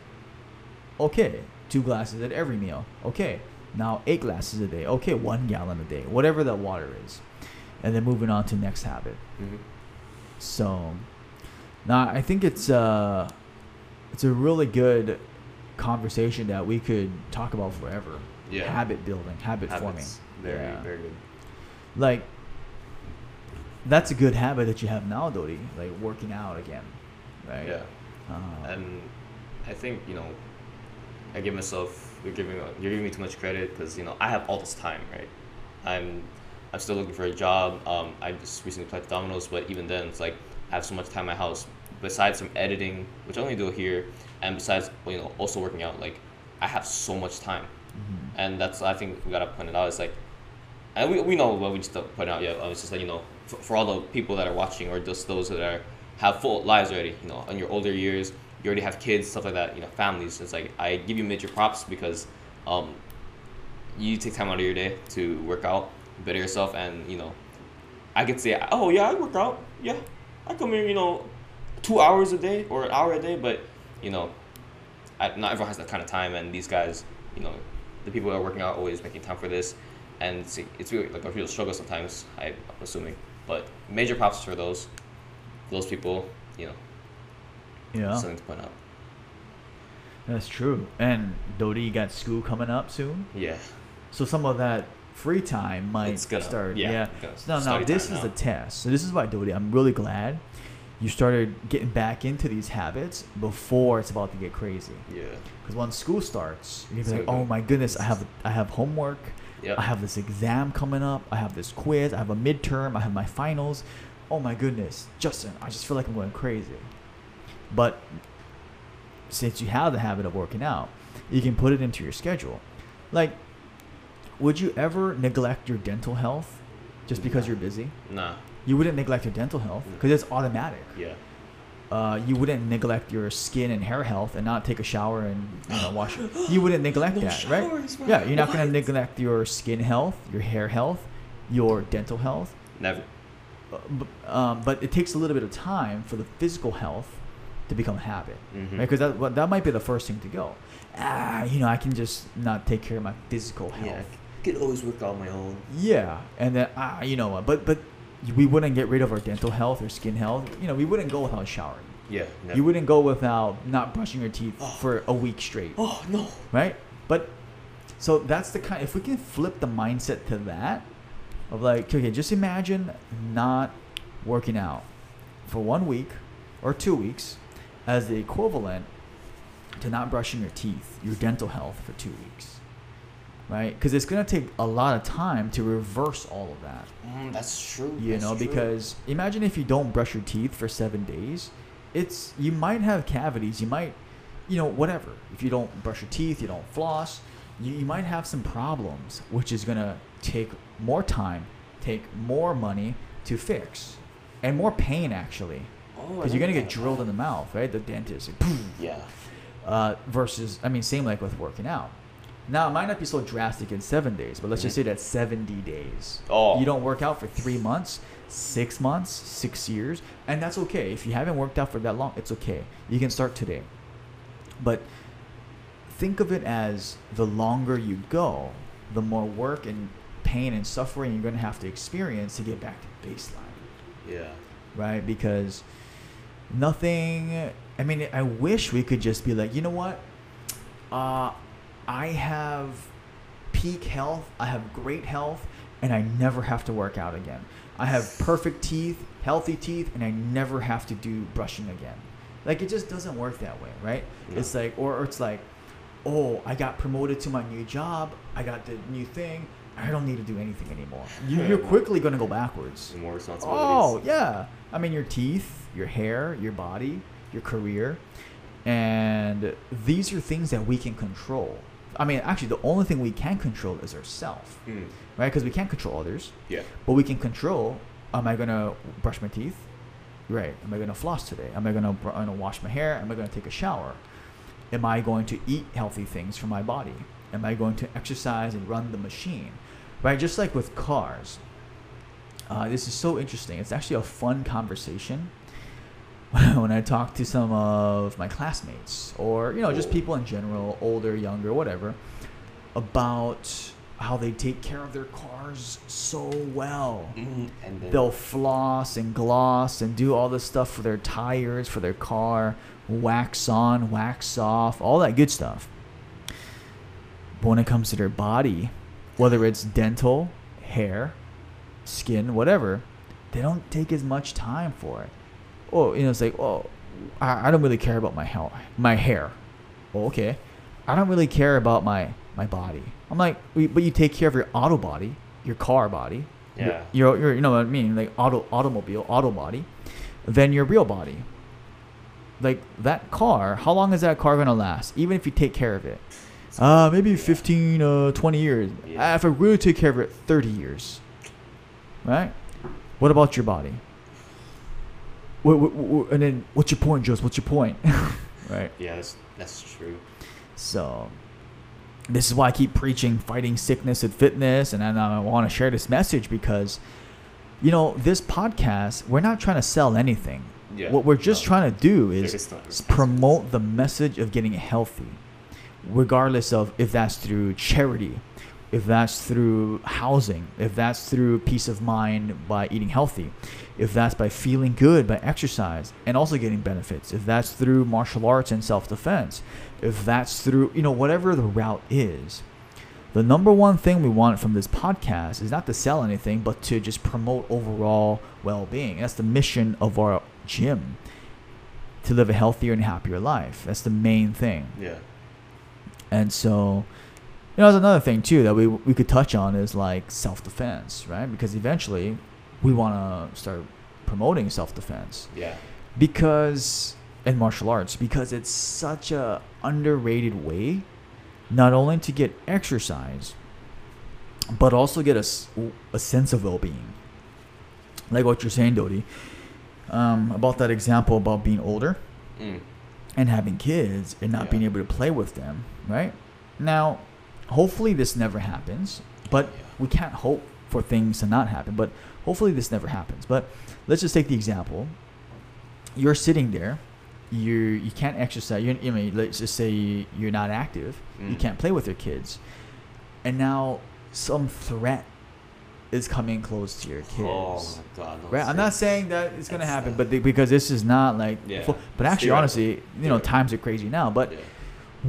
S1: Okay two glasses at every meal. Okay now eight glasses a day. Okay one gallon a day whatever that water is. And then moving on to next habit.
S2: Hmm
S1: so now i think it's uh it's a really good conversation that we could talk about forever
S2: Yeah.
S1: habit building habit
S2: Habits.
S1: forming
S2: Very,
S1: Yeah.
S2: very good.
S1: like that's a good habit that you have now Dodi. like working out again right
S2: Yeah.
S1: uh,
S2: And I think you know, I give myself you're giving you're giving me too much credit because you know I have all this time, right? I'm I'm still looking for a job. Um, I just recently applied to Domino's, but even then, it's like I have so much time in my house. Besides from editing, which I only do here, and besides you know also working out, like I have so much time,
S1: mhm.
S2: and that's I think we gotta point it out. It's like and we, we know what we just put out. Yeah, it's just like you know, for, for all the people that are watching or just those that are have full lives already. You know, in your older years, you already have kids, stuff like that. You know, families. It's like I give you major props because, um, you take time out of your day to work out, better yourself, and you know, I could say, oh yeah, I work out. Yeah, I come here, you know, two hours a day or an hour a day, but you know, I, not everyone has that kind of time, and these guys, you know, the people that are working out always making time for this, and it's, it's really like a real struggle sometimes. I, I'm assuming, but major props for those, those people. You know,
S1: Yeah,
S2: something to point out.
S1: that's true. And Dodie you got school coming up soon,
S2: Yeah,
S1: so some of that free time might
S2: It's gonna-
S1: start.
S2: yeah,
S1: Yeah. now, now this is
S2: now.
S1: the test. So this is why Dodie, I'm really glad you started getting back into these habits before it's about to get crazy.
S2: yeah,
S1: Because once school starts, you're gonna be like, "Oh my goodness, I have I have homework,
S2: yeah.
S1: I have this exam coming up, I have this quiz, I have a midterm, I have my finals. Oh my goodness, Justin, I just feel like I'm going crazy." But since you have the habit of working out, you can put it into your schedule. Like, would you ever neglect your dental health just because
S2: No.
S1: you're busy?
S2: Nah,
S1: You wouldn't neglect your dental health because it's automatic
S2: yeah,
S1: uh, you wouldn't neglect your skin and hair health and not take a shower and you know wash. You wouldn't neglect
S2: No
S1: that, right? Yeah, you're not gonna neglect your skin health, your hair health, your dental health.
S2: never.
S1: Uh, b- um, but it takes a little bit of time for the physical health to become a habit,
S2: Mhm.
S1: Because that that might be the first thing to go. Ah, you know, I can just not take care of my physical health.
S2: Yeah, could always work out on my own.
S1: Yeah, and then ah, you know what? But but we wouldn't get rid of our dental health or skin health. You know, we wouldn't go without showering.
S2: Yeah, never.
S1: You wouldn't go without not brushing your teeth
S2: Oh.
S1: for a week straight,
S2: Oh no.
S1: right? But so that's the kind. If we can flip the mindset to that, of like, okay, just imagine not working out for one week or two weeks as the equivalent to not brushing your teeth, your dental health for two weeks, right? Because it's gonna take a lot of time to reverse all of that
S2: Mm, that's true.
S1: you
S2: that's
S1: know
S2: true.
S1: because imagine if you don't brush your teeth for seven days it's you might have cavities you might you know whatever if you don't brush your teeth you don't floss you, you might have some problems which is going to take more time take more money to fix and more pain actually
S2: Oh,
S1: because you're going to get drilled in the mouth right the dentist like,
S2: Yeah.
S1: uh, versus I mean same like with working out. Now it might not be so drastic in seven days, but let's just
S2: Mhm.
S1: say that's seventy days.
S2: Oh.
S1: You don't work out for three months, six months, six years, and that's okay. If you haven't worked out for that long, it's okay. You can start today. But think of it as the longer you go, the more work and pain and suffering you're gonna have to experience to get back to baseline
S2: Yeah.
S1: right? Because nothing. I mean, I wish we could just be like, you know what? Uh, I have peak health. I have great health, and I never have to work out again. I have perfect teeth, healthy teeth, and I never have to do brushing again. Like it just doesn't work that way, right?
S2: No.
S1: It's like, or, or it's like, oh, I got promoted to my new job. I got the new thing. I don't need to do anything anymore. You, you're quickly gonna go backwards.
S2: More
S1: Oh yeah, I mean your teeth, your hair, your body, your career, and these are things that we can control. I mean, actually, the only thing we can control is ourselves,
S2: Mm.
S1: right? Because we can't control others,
S2: Yeah.
S1: but we can control. Am I gonna brush my teeth? Right. Am I gonna floss today? Am I gonna, br- gonna wash my hair? Am I gonna take a shower? Am I going to eat healthy things for my body? Am I going to exercise and run the machine? Right. Just like with cars. Uh, this is so interesting. It's actually a fun conversation when I talk to some of my classmates or you know just people in general, older, younger, whatever, about how they take care of their cars so well.
S2: Mm. And then.
S1: They'll floss and gloss and do all this stuff for their tires, for their car, wax on, wax off, all that good stuff. But when it comes to their body, whether it's dental, hair, skin, whatever, they don't take as much time for it. Oh, you know, it's like, oh, I, I don't really care about my health, my hair. Oh, okay. I don't really care about my my body. I'm like, but you take care of your auto body, your car body,
S2: Yeah.
S1: your, your you know what I mean, like auto automobile, auto body, then your real body. Like that car, how long is that car gonna last? Even if you take care of it, Uh, maybe 15, uh, 20 years.
S2: Yeah.
S1: If I really take care of it, 30 years. Right? What about your body? What, what, what, and then, what's your point, Joseph? What's your point? right?
S2: Yeah, that's, that's true.
S1: So, this is why I keep preaching fighting sickness and fitness, and then I want to share this message because, you know, this podcast, we're not trying to sell anything.
S2: Yeah.
S1: What we're just
S2: no.
S1: trying to do is
S2: is
S1: promote the message of getting healthy, regardless of if that's through charity, if that's through housing, if that's through peace of mind by eating healthy, if that's by feeling good by exercise and also getting benefits, if that's through martial arts and self defense, if that's through, you know, whatever the route is. The number one thing we want from this podcast is not to sell anything, but to just promote overall well being. That's the mission of our gym to live a healthier and happier life. That's the main thing.
S2: Yeah.
S1: And so, you know, there's another thing too that we we could touch on is like self defense, right? Because eventually, we want to start promoting self defense
S2: Yeah.
S1: because in martial arts because it's such a underrated way, not only to get exercise, but also get a, a sense of well being. Like what you're saying, Dodi, um, about that example about being older
S2: Mm.
S1: and having kids and not
S2: Yeah.
S1: being able to play with them, right? Now, hopefully this never happens, but
S2: Yeah.
S1: we can't hope for things to not happen, but hopefully this never happens. But let's just take the example. You're sitting there, you you can't exercise. You're, I mean, let's just say you're not active. You
S2: Mm.
S1: can't play with your kids, and now some threat is coming close to your kids.
S2: Oh god.
S1: Right, I'm not saying that it's gonna happen, but the, because this is not like,
S2: Yeah,
S1: full, but actually, honestly, you know, times are crazy now. But
S2: Yeah.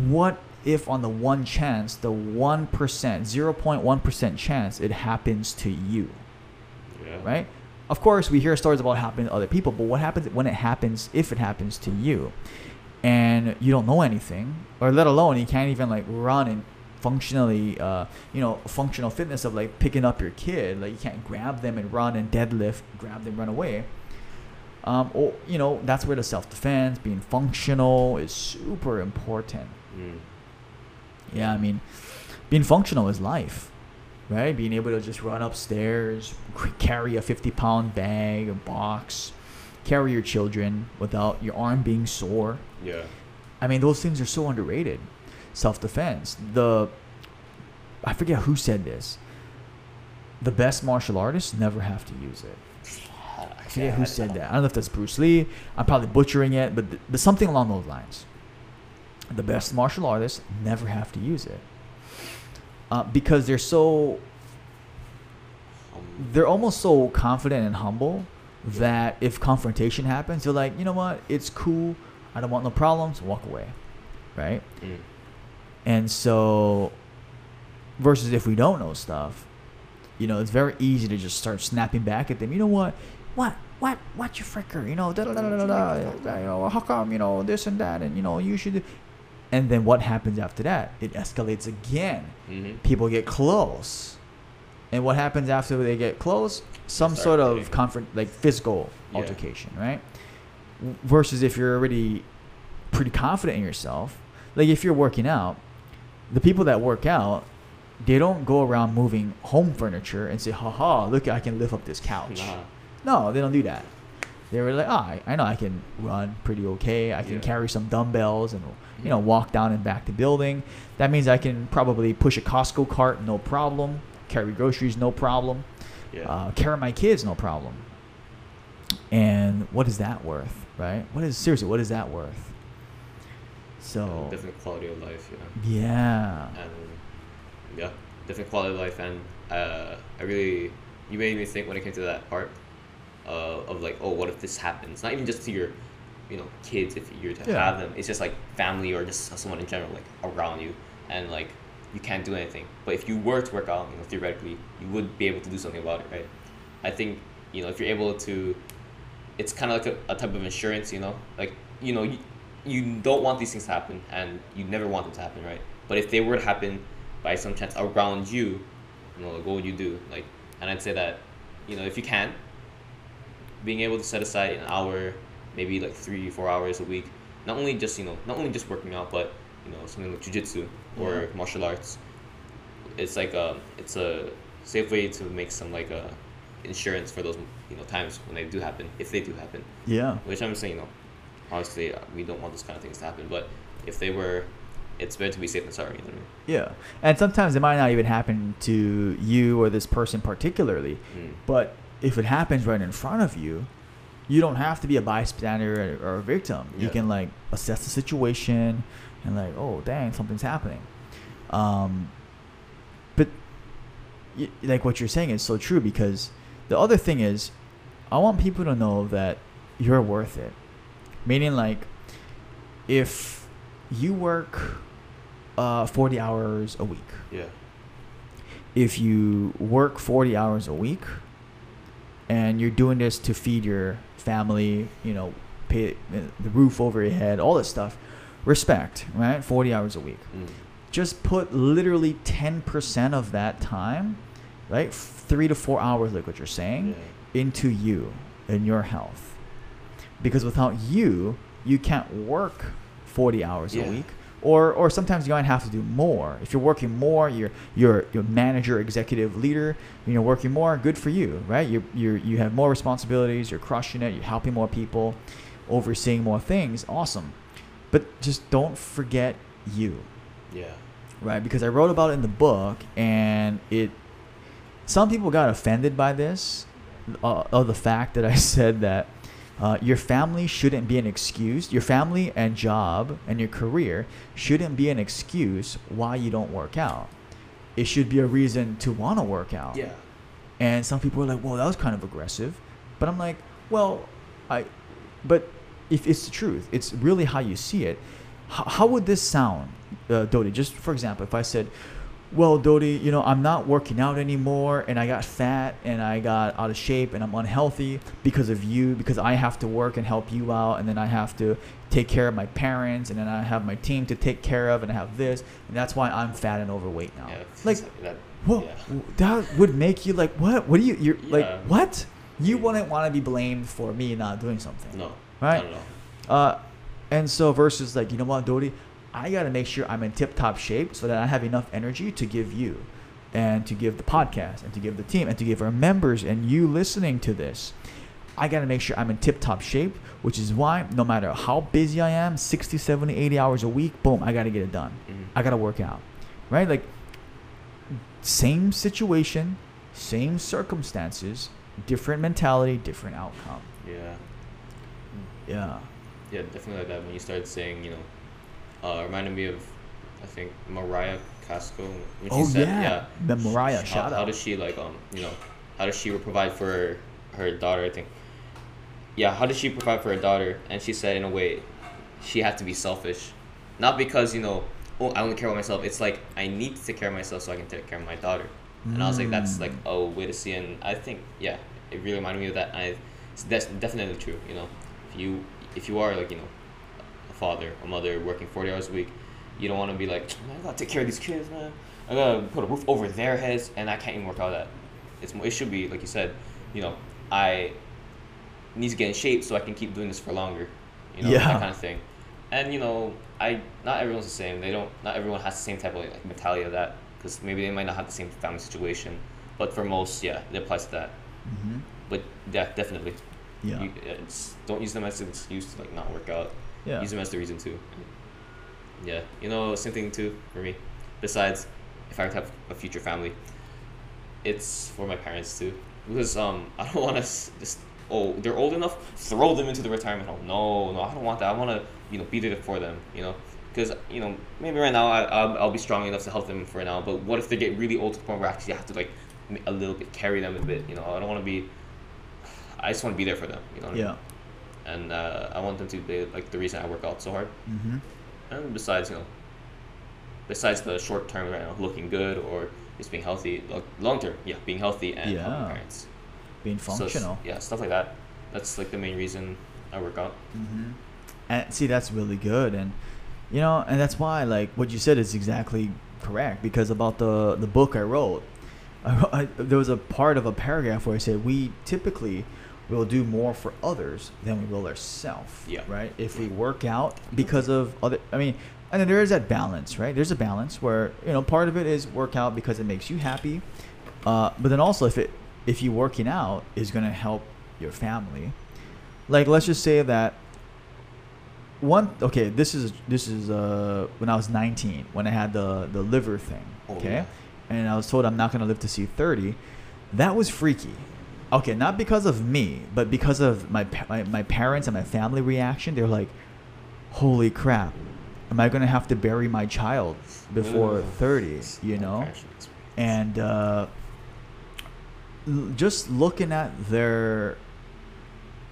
S1: what if, on the one chance, the one percent, zero point one percent chance, it happens to you,
S2: Yeah.
S1: right? Of course, we hear stories about happening to other people, but what happens when it happens? If it happens to you, and you don't know anything, or let alone you can't even like run and functionally, uh, you know, functional fitness of like picking up your kid, like you can't grab them and run and deadlift, grab them, run away. Um, or you know, that's where the self defense, being functional, is super important.
S2: Mm.
S1: Yeah, I mean, being functional is life, right? Being able to just run upstairs, carry a 50 pound bag, a box, carry your children without your arm being sore.
S2: Yeah.
S1: I mean, those things are so underrated. Self defense. The, I forget who said this. The best martial artists never have to use it. I forget who said that. I don't know if that's Bruce Lee. I'm probably butchering it, but, th- but something along those lines. The best martial artists never have to use it uh, because they're so they're almost so confident and humble that if confrontation happens, they're like, you know what, it's cool. I don't want no problems. Walk away, right?
S2: mm.
S1: And so, versus if we don't know stuff, you know, it's very easy to just start snapping back at them. You know what? What? What? What you fricker? You know, da da da da da. da, You know, how come? You know, this and that, and you know, you should. And then what happens after that? It escalates again.
S2: Mhm.
S1: People get close, and what happens after they get close? Some sort of confront, like physical
S2: Yeah.
S1: altercation, right? Versus if you're already pretty confident in yourself, like if you're working out, the people that work out, they don't go around moving home furniture and say, haha, look, I can lift up this couch.
S2: Nah.
S1: No, they don't do that. They were like, oh, I, I know I can run pretty okay. I can
S2: Yeah.
S1: carry some dumbbells and, you know, walk down and back the building. That means I can probably push a Costco cart, no problem. Carry groceries, no problem.
S2: Yeah.
S1: Uh, carry my kids, no problem. And what is that worth, right? What is seriously? What is that worth? So
S2: different quality of life, yeah.
S1: yeah,
S2: and yeah, different quality of life. And uh, I really, you made me think when it came to that part uh, of like, oh, what if this happens? Not even just to your, you know, kids if you're to
S1: Yeah.
S2: have them. It's just like family or just someone in general, like around you, and like you can't do anything. But if you were to work out, you know, theoretically, you would be able to do something about it, right? I think you know if you're able to, it's kind of like a, a type of insurance, you know, like you know you, you don't want these things to happen and you never want them to happen, right? But if they were to happen by some chance around you, you know, like what would you do? Like, and I'd say that, you know, if you can, being able to set aside an hour, maybe like three, four hours a week, not only just you know, not only just working out, but you know something like jujitsu or martial arts. It's like a it's a safe way to make some like a insurance for those you know times when they do happen if they do happen.
S1: Yeah.
S2: Which I'm saying, you know, obviously uh, we don't want those kind of things to happen, but if they were, it's better to be safe than sorry. You know what I mean?
S1: Yeah. And sometimes it might not even happen to you or this person particularly,
S2: Mm.
S1: but if it happens right in front of you, you don't have to be a bystander or, or a victim. You can like assess the situation and like, oh dang, something's happening. Um, but y- like what you're saying is so true because the other thing is, I want people to know that you're worth it. Meaning like, if you work uh, 40 hours a week,
S2: Yeah.
S1: if you work 40 hours a week and you're doing this to feed your family, you know, pay the roof over your head, all this stuff, respect, right? 40 hours a week.
S2: Mm.
S1: Just put literally 10% of that time, right? Three to four hours, like what you're saying,
S2: Yeah.
S1: into you and your health. Because without you, you can't work 40 hours
S2: Yeah.
S1: a week. Or, or sometimes you might have to do more. If you're working more, you're you're you're manager, executive leader. You're working more. Good for you, right? You you you have more responsibilities. You're crushing it. You're helping more people, overseeing more things. Awesome, but just don't forget you
S2: Yeah.
S1: right? Because I wrote about it in the book, and it. Some people got offended by this, uh, of the fact that I said that uh, your family shouldn't be an excuse. Your family and job and your career shouldn't be an excuse why you don't work out. It should be a reason to want to work out.
S2: Yeah.
S1: And some people are like, well, that was kind of aggressive. But I'm like, well, I, but if it's the truth, it's really how you see it. How, how would this sound, uh, Dodi? Just for example, if I said, well, Dodi, you know, I'm not working out anymore and I got fat and I got out of shape and I'm unhealthy because of you, because I have to work and help you out and then I have to take care of my parents and then I have my team to take care of and I have this and that's why I'm fat and overweight now.
S2: Yeah.
S1: Like,
S2: that.
S1: well,
S2: yeah.
S1: that would make you like, what? What do you? You're like, what? You wouldn't want to be blamed for me not doing something,
S2: No.
S1: right?
S2: Not at all.
S1: Uh, and so versus like, you know what, Dodi, I gotta make sure I'm in tip-top shape so that I have enough energy to give you, and to give the podcast, and to give the team, and to give our members and you listening to this. I gotta make sure I'm in tip-top shape, which is why no matter how busy I am, 60, 70, 80 hours a week, boom, I gotta get it done.
S2: Mhm.
S1: I gotta work out, right? Like same situation, same circumstances, different mentality, different outcome.
S2: Yeah.
S1: Yeah.
S2: Yeah, definitely like that. When you started saying, you know, uh, reminded me of, I think Mariah Casco. When she
S1: Oh
S2: said,
S1: yeah. the Mariah
S2: how,
S1: shout
S2: how
S1: out.
S2: does she like um you know how does she provide for her daughter? I think. Yeah, how does she provide for her daughter? And she said in a way, she had to be selfish, not because you know oh I only care about myself. It's like I need to take care of myself so I can take care of my daughter. And I was like that's like
S1: Mm.
S2: a way to see. And I think yeah, it really reminded me of that. I it's that's definitely true. You know, if you if you are like you know father, a mother working forty hours a week, you don't want to be like, man, I gotta take care of these kids, man. I gotta put a roof over their heads, and I can't even work out that. It's it should be like you said, you know, I need to get in shape so I can keep doing this for longer, you know,
S1: Yeah.
S2: that kind of thing. And you know, I not everyone's the same. They don't. Not everyone has the same type of like, mentality of that because maybe they might not have the same family situation. But for most, yeah, it applies to that.
S1: hmm
S2: But yeah, definitely.
S1: Yeah.
S2: You, don't use them as an excuse to like not work out.
S1: Yeah.
S2: Use them as the reason too. Yeah, you know, same thing too for me. Besides, if I have a future family, it's for my parents too. Because um, I don't want to just oh they're old enough throw them into the retirement home. No, no, I don't want that. I want to you know be there for them. You know, because you know maybe right now I I'll, I'll be strong enough to help them for now. But what if they get really old to the point where I actually have to like a little bit carry them a bit? You know, I don't want to be. I just want to be there for them. You know. What I mean? And uh, I want them to be like the reason I work out so hard.
S1: hmm
S2: And besides, you know, besides the short term right now, looking good or just being healthy, lo- long term, yeah, being healthy and helping
S1: Yeah.
S2: parents.
S1: Being
S2: So
S1: functional.
S2: yeah, stuff like that. That's like the main reason I work out.
S1: hmm And see, that's really good, and you know, and that's why, like, what you said is exactly correct. Because about the the book I wrote, I, I, there was a part of a paragraph where I said we typically will do more for others than we will ourselves.
S2: Yeah.
S1: Right. If we work out because of other, I mean, and then there is that balance, right? There's a balance where you know part of it is work out because it makes you happy, uh, but then also if it if you working out is gonna help your family, like let's just say that one okay this is this is uh when I was 19 when I had the the liver thing
S2: Oh,
S1: okay
S2: yeah.
S1: and I was told I'm not gonna live to see 30 that was freaky okay not because of me but because of my my, my parents and my family reaction they're like holy crap am I gonna have to bury my child before
S2: Ugh.
S1: 30 you know and uh, just looking at their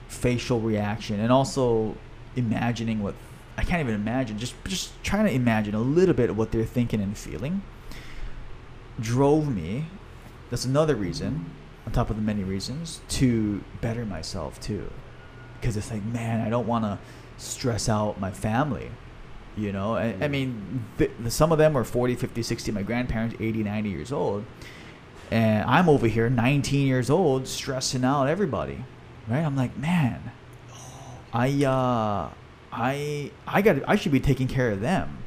S1: facial reaction and also imagining what I can't even imagine just just trying to imagine a little bit of what they're thinking and feeling drove me that's another reason on top of the many reasons to better myself too. Because it's like man I don't want to stress out my family you know? I, I
S2: Mm.
S1: mean th- some of them are 40 50 60 my grandparents 80 90 years old. And i'm over here 19 years old stressing out everybody right? I'm like man i uh i i got i should be taking care of them.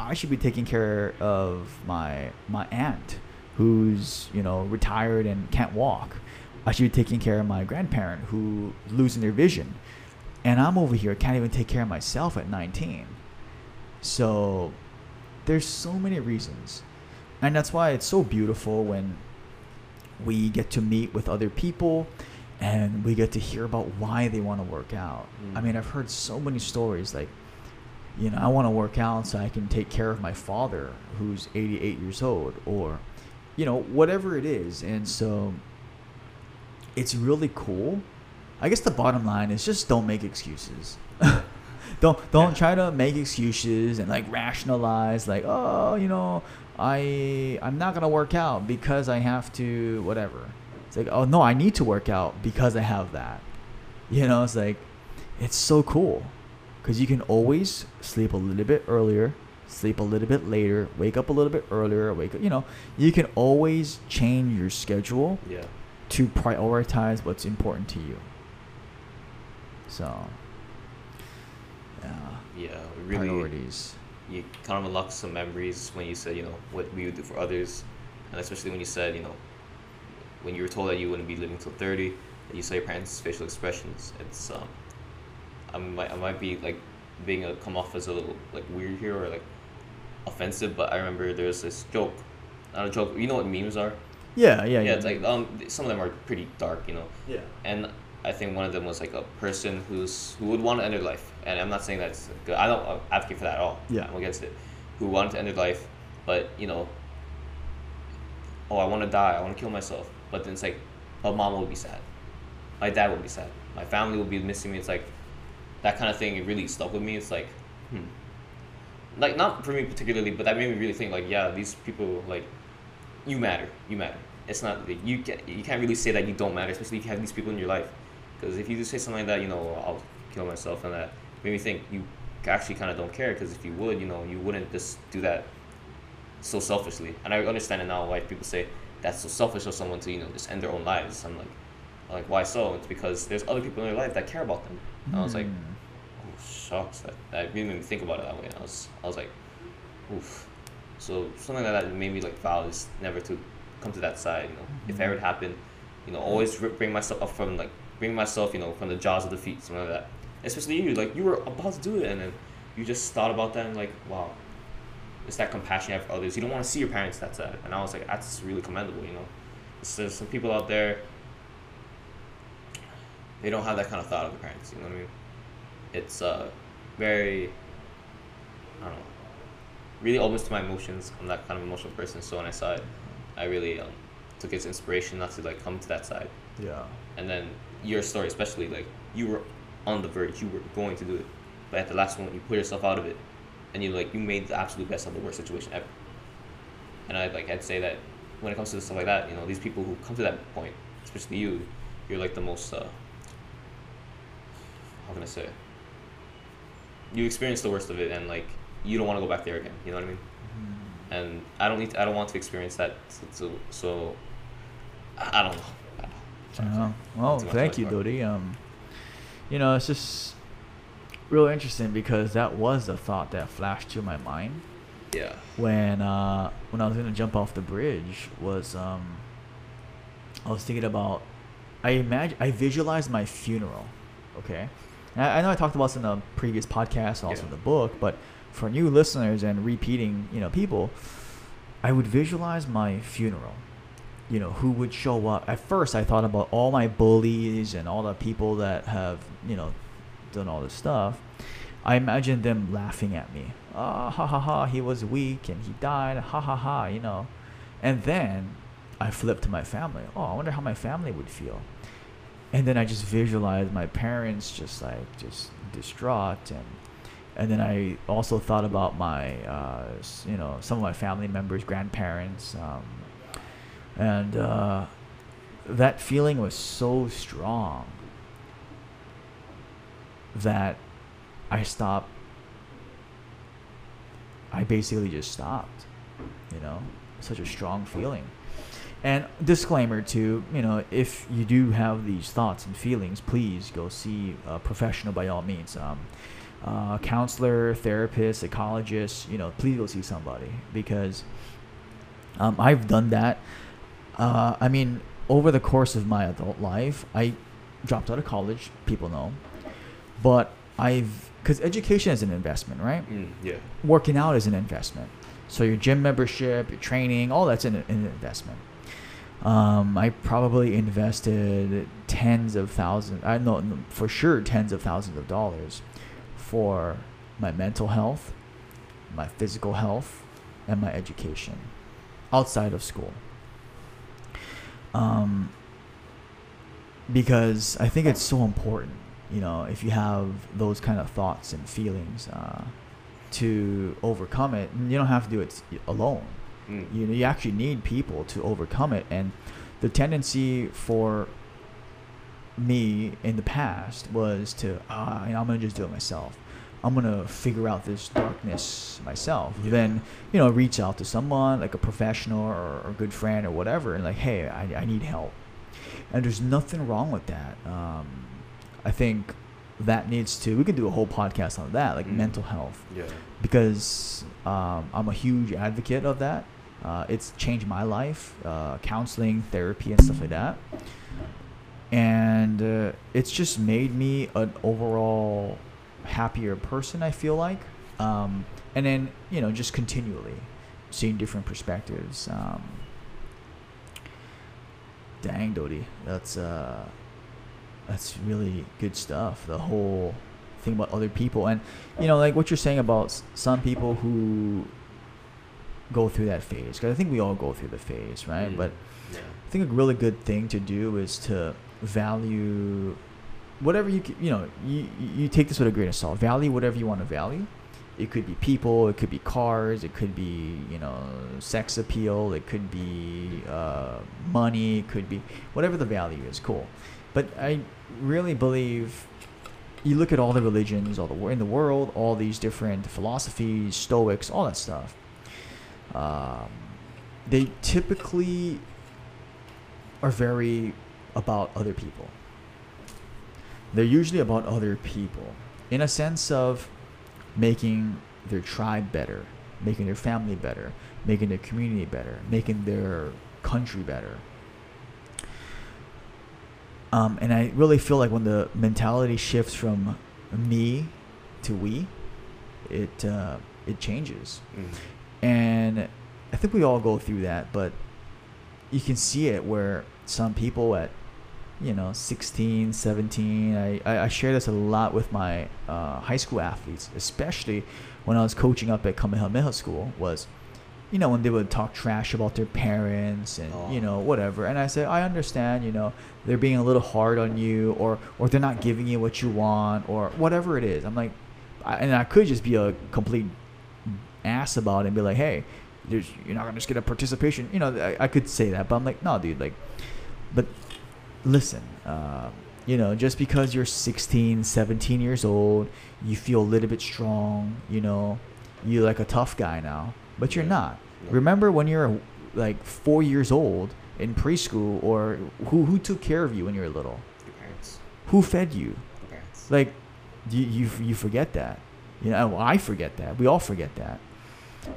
S1: I should be taking care of my my aunt who's you know retired and can't walk i should be taking care of my grandparent who losing their vision and i'm over here can't even take care of myself at 19 so there's so many reasons. And that's why it's so beautiful when we get to meet with other people and we get to hear about why they want to work out. I
S2: Mm.
S1: mean, I've heard so many stories like, you know, I want to work out so I can take care of my father who's 88 years old or, you know, whatever it is. And so it's really cool. I guess the bottom line is just don't make excuses. don't don't
S2: Yeah.
S1: try to make excuses and like rationalize like oh you know I I'm not gonna work out because I have to whatever. It's like oh no I need to work out because I have that. You know it's like it's so cool because you can always sleep a little bit earlier, sleep a little bit later, wake up a little bit earlier, wake up. You know you can always change your schedule
S2: Yeah.
S1: to prioritize what's important to you. So, yeah,
S2: Yeah. Really.
S1: priorities.
S2: you kind of unlock some memories when you said, you know, what we would do for others, and especially when you said, you know, when you were told that you wouldn't be living till thirty, and you saw your parents' facial expressions. It's um, I might I might be like being a come off as a little like weird here or like offensive, but I remember there's this joke, not a joke. You know what memes are?
S1: Yeah, yeah,
S2: Yeah,
S1: yeah.
S2: it's like um, some of them are pretty dark, you know
S1: yeah,
S2: and I think one of them was like a person who's who would want to end their life, and I'm not saying that's good. I don't advocate for that at all.
S1: Yeah.
S2: I'm against it. Who wanted to end their life, but you know, oh, I want to die. I want to kill myself. But then it's like, but mom will be sad. My dad will be sad. My family will be missing me. It's like that kind of thing. It really stuck with me. It's like, hmm. Like not for me particularly, but that made me really think. Like, yeah, these people like you matter. You matter. It's not that you can you can't really say that you don't matter, especially if you have these people in your life. Because if you just say something like that, you know, I'll kill myself, and that made me think you actually kind of don't care. Because if you would, you know, you wouldn't just do that so selfishly. And I understand it now why people say that's so selfish of someone to you know just end their own lives. I'm like, like why so? It's because there's other people in their life that care about them. And I was like,
S1: hmm.
S2: Oh that, really made me think about it that way. I was I was like, oof. So something like that made me like vow is never to come to that side. You know, if ever it happened, you know, always ri- bring myself up from like bring myself, you know, from the jaws of defeat, something like that. Especially you, like you were about to do it, and then you just thought about that and like, wow, it's that compassion you have for others. You don't want to see your parents that sad, and I was like, that's really commendable. You know, It's- there's some people out there. They don't have that kind of thought of their parents. You know what I mean? It's uh, very. I don't know. Really opens to my emotions. I'm that kind of emotional person, so when I saw it, I really um, took its inspiration not to like come to that side.
S1: yeah,
S2: And then your story, especially like you were on the verge, you were going to do it, but at the last moment you put yourself out of it, and you like you made the absolute best of the worst situation ever. And I like I'd say that when it comes to stuff like that, you know, these people who come to that point, especially you, you're like the most. Uh, how can I say? You experience the worst of it, and like you don't want to go back there again. You know what I mean? And I don't need. To, I don't want to experience that. So, so, so I don't know. I don't know.
S1: Well, thank you. Dodi. Um, you know, it's just real interesting because that was a thought that flashed to my mind
S2: Yeah.
S1: when uh, when I was gonna jump off the bridge was um, I was thinking about I imagine I visualized my funeral. Okay, I, I know I talked about this in the previous podcast, also
S2: Yeah.
S1: in the book, but for new listeners and repeating, you know, people, I would visualize my funeral. You know, who would show up? At first, I thought about all my bullies and all the people that have, you know, done all this stuff. I imagined them laughing at me. Ah, ha ha ha, he was weak and he died. Ha ha ha, you know. And then I flipped to my family. Oh, I wonder how my family would feel. And then I just visualized my parents just like just distraught and and then I also thought about my uh, you know some of my family members, grandparents, um, and uh, that feeling was so strong that I stopped. I basically just stopped. You know, such a strong feeling. And disclaimer too, you know, if you do have these thoughts and feelings, please go see a professional by all means. Um, uh, counselor, therapist, psychologist, you know, please go see somebody because um, I've done that. Uh, I mean, over the course of my adult life, I dropped out of college. People know, but I've because education is an investment, right?
S2: Mm, yeah.
S1: Working out is an investment. So your gym membership, your training, all that's an, an investment. Um, I probably invested tens of thousands. I know for sure tens of thousands of dollars for my mental health, my physical health, and my education outside of school. Um, because I think it's so important, you know, if you have those kind of thoughts and feelings, uh, to overcome it. You don't have to do it alone.
S2: Mm.
S1: You know, you actually need people to overcome it. And the tendency for me in the past was to, ah, you know, I'm gonna just do it myself. I'm gonna figure out this darkness myself.
S2: Yeah.
S1: Then, you know, reach out to someone like a professional or, or a good friend or whatever, and like, hey, I, I need help. And there's nothing wrong with that. Um, I think that needs to. We can do a whole podcast on that, like
S2: Mm.
S1: mental health
S2: Yeah.
S1: because um, I'm a huge advocate of that. Uh, it's changed my life, uh, counseling, therapy, and stuff like that. And uh, it's just made me an overall happier person. I feel like, um, and then you know, just continually seeing different perspectives. Um, dang, Dodie, that's uh, that's really good stuff. The whole thing about other people, and you know, like what you're saying about some people who go through that phase. Because I think we all go through the phase, right?
S2: Mm.
S1: But
S2: Yeah.
S1: I think a really good thing to do is to value whatever you you know you you take this with a grain of salt. Value whatever you want to value. It could be people, it could be cars, it could be you know sex appeal, it could be uh, money, it could be whatever the value is. Cool, but I really believe you look at all the religions, all the in the world, all these different philosophies, Stoics, all that stuff. Um, they typically are very about other people. They're usually about other people in a sense of making their tribe better, making their family better, making their community better, making their country better. Um, and I really feel like when the mentality shifts from me to we, it uh, it changes
S2: Mm.
S1: And I think we all go through that, but you can see it where some people at you know 16 17 i, I, I share this a lot with my uh, high school athletes especially when i was coaching up at kamehameha school was you know when they would talk trash about their parents and you
S2: Oh.
S1: know whatever and i say i understand you know they're being a little hard on you or or they're not giving you what you want or whatever it is i'm like I, and i could just be a complete ass about it and be like, hey, there's, you're not gonna just get a participation. You know, I, I could say that, but I'm like, no, dude, like, but listen, uh, you know, just because you're 16, 17 years old, you feel a little bit strong, you know, you're like a tough guy now, but you're
S2: Yeah.
S1: not.
S2: Yeah.
S1: Remember when you're like four years old in preschool, or who who took care of you when you were little?
S2: Your parents.
S1: Who fed you?
S2: Your parents.
S1: Like, You you you forget that. You know, I forget that. We all forget that.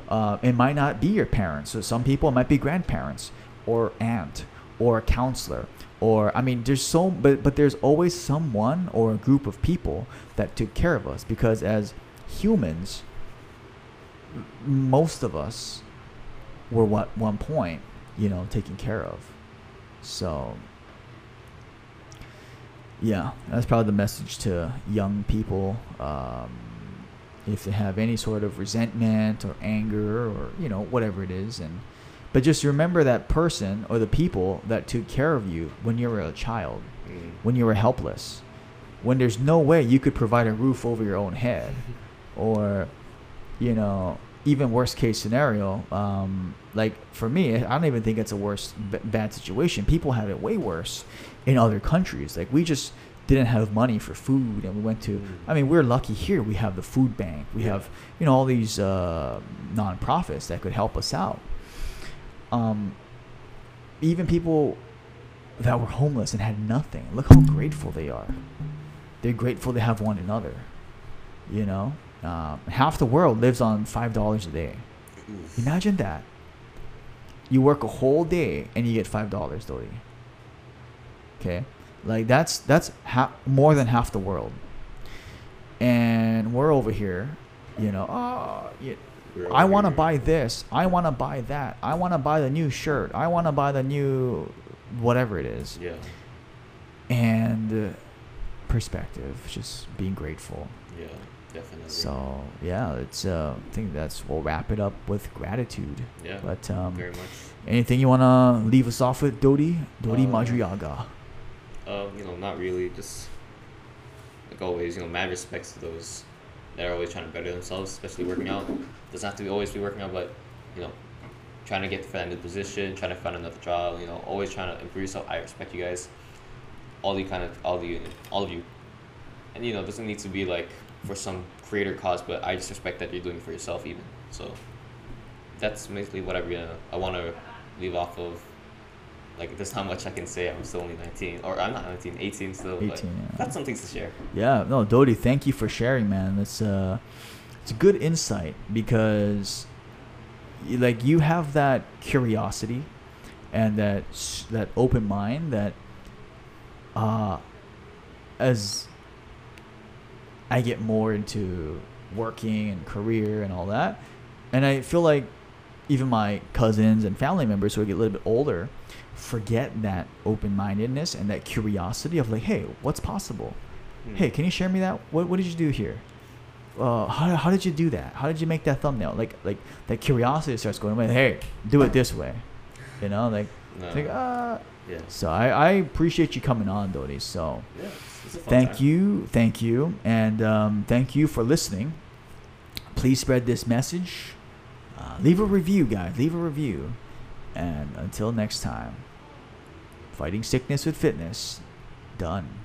S1: Uh, it might not be your parents. So some people might be grandparents or aunt or a counselor or I mean, there's so but but there's always someone or a group of people that took care of us because as humans, most of us were at one point, you know, taken care of. So yeah, that's probably the message to young people. Um, if they have any sort of resentment or anger or you know whatever it is, and but just remember that person or the people that took care of you when you were a child,
S2: Mm.
S1: when you were helpless, when there's no way you could provide a roof over your own head, or you know even worst case scenario um, like for me i don't even think it's a worse b- bad situation. People have it way worse in other countries. Like we just didn't have money for food and we went to
S2: Mm.
S1: i mean we're lucky here. We have the food bank. We
S2: Yeah.
S1: have you know all these uh, nonprofits that could help us out. Um, even people that were homeless and had nothing. Look how grateful they are. They're grateful to have one another you know? Um, half the world lives on five dollars a day. Imagine that. You work a whole day and you get five dollars Dodi. okay like that's that's ha- more than half the world and we're over here you know oh yeah, I want to buy this. I want to buy that. I want to buy the new shirt. I want to buy the new whatever it is.
S2: Yeah.
S1: And uh, perspective, just being grateful.
S2: Yeah. Definitely.
S1: So yeah, it's. Uh, I think that's we'll wrap it up with gratitude.
S2: Yeah.
S1: But um,
S2: very much.
S1: anything you wanna leave us off with, Dodi? Dodi
S2: Uh,
S1: Madriaga.
S2: Um, you know, not really. Just like always, you know, mad respects to those that are always trying to better themselves, especially working out. Doesn't have to be always be working out, but you know, trying to get to that new position, trying to find another job. You know, always trying to improve yourself. I respect you guys. All you kind of, all you, all of you, and you know, doesn't need to be like for some creator cause, but I just respect that you're doing it for yourself, even. So that's basically what I really, I want to leave off of. Like, there's not much I can say. I'm still only 19, or I'm not 19, 18 still.
S1: 18,
S2: but
S1: yeah.
S2: Got some things to share.
S1: Yeah, no, Dodi, thank you for sharing, man. It's uh, it's a good insight because, like, you have that curiosity, and that that open mind that, uh, as I get more into working and career and all that, and I feel like even my cousins and family members who get a little bit older forget that open-mindedness and that curiosity of like hey what's possible?
S2: Hmm.
S1: hey can you share me that? What, what did you do here? Uh, how, how did you do that? How did you make that thumbnail? Like like that curiosity starts going like, hey do it this way. You know like,
S2: No.
S1: like uh,
S2: yeah.
S1: so I, I appreciate you coming on Dodi. So
S2: Yeah. It's, it's a fun
S1: thank
S2: time.
S1: you thank you and um, thank you for listening. Please spread this message. Uh, leave a review guys. Leave a review. And until next time fighting sickness with fitness. Done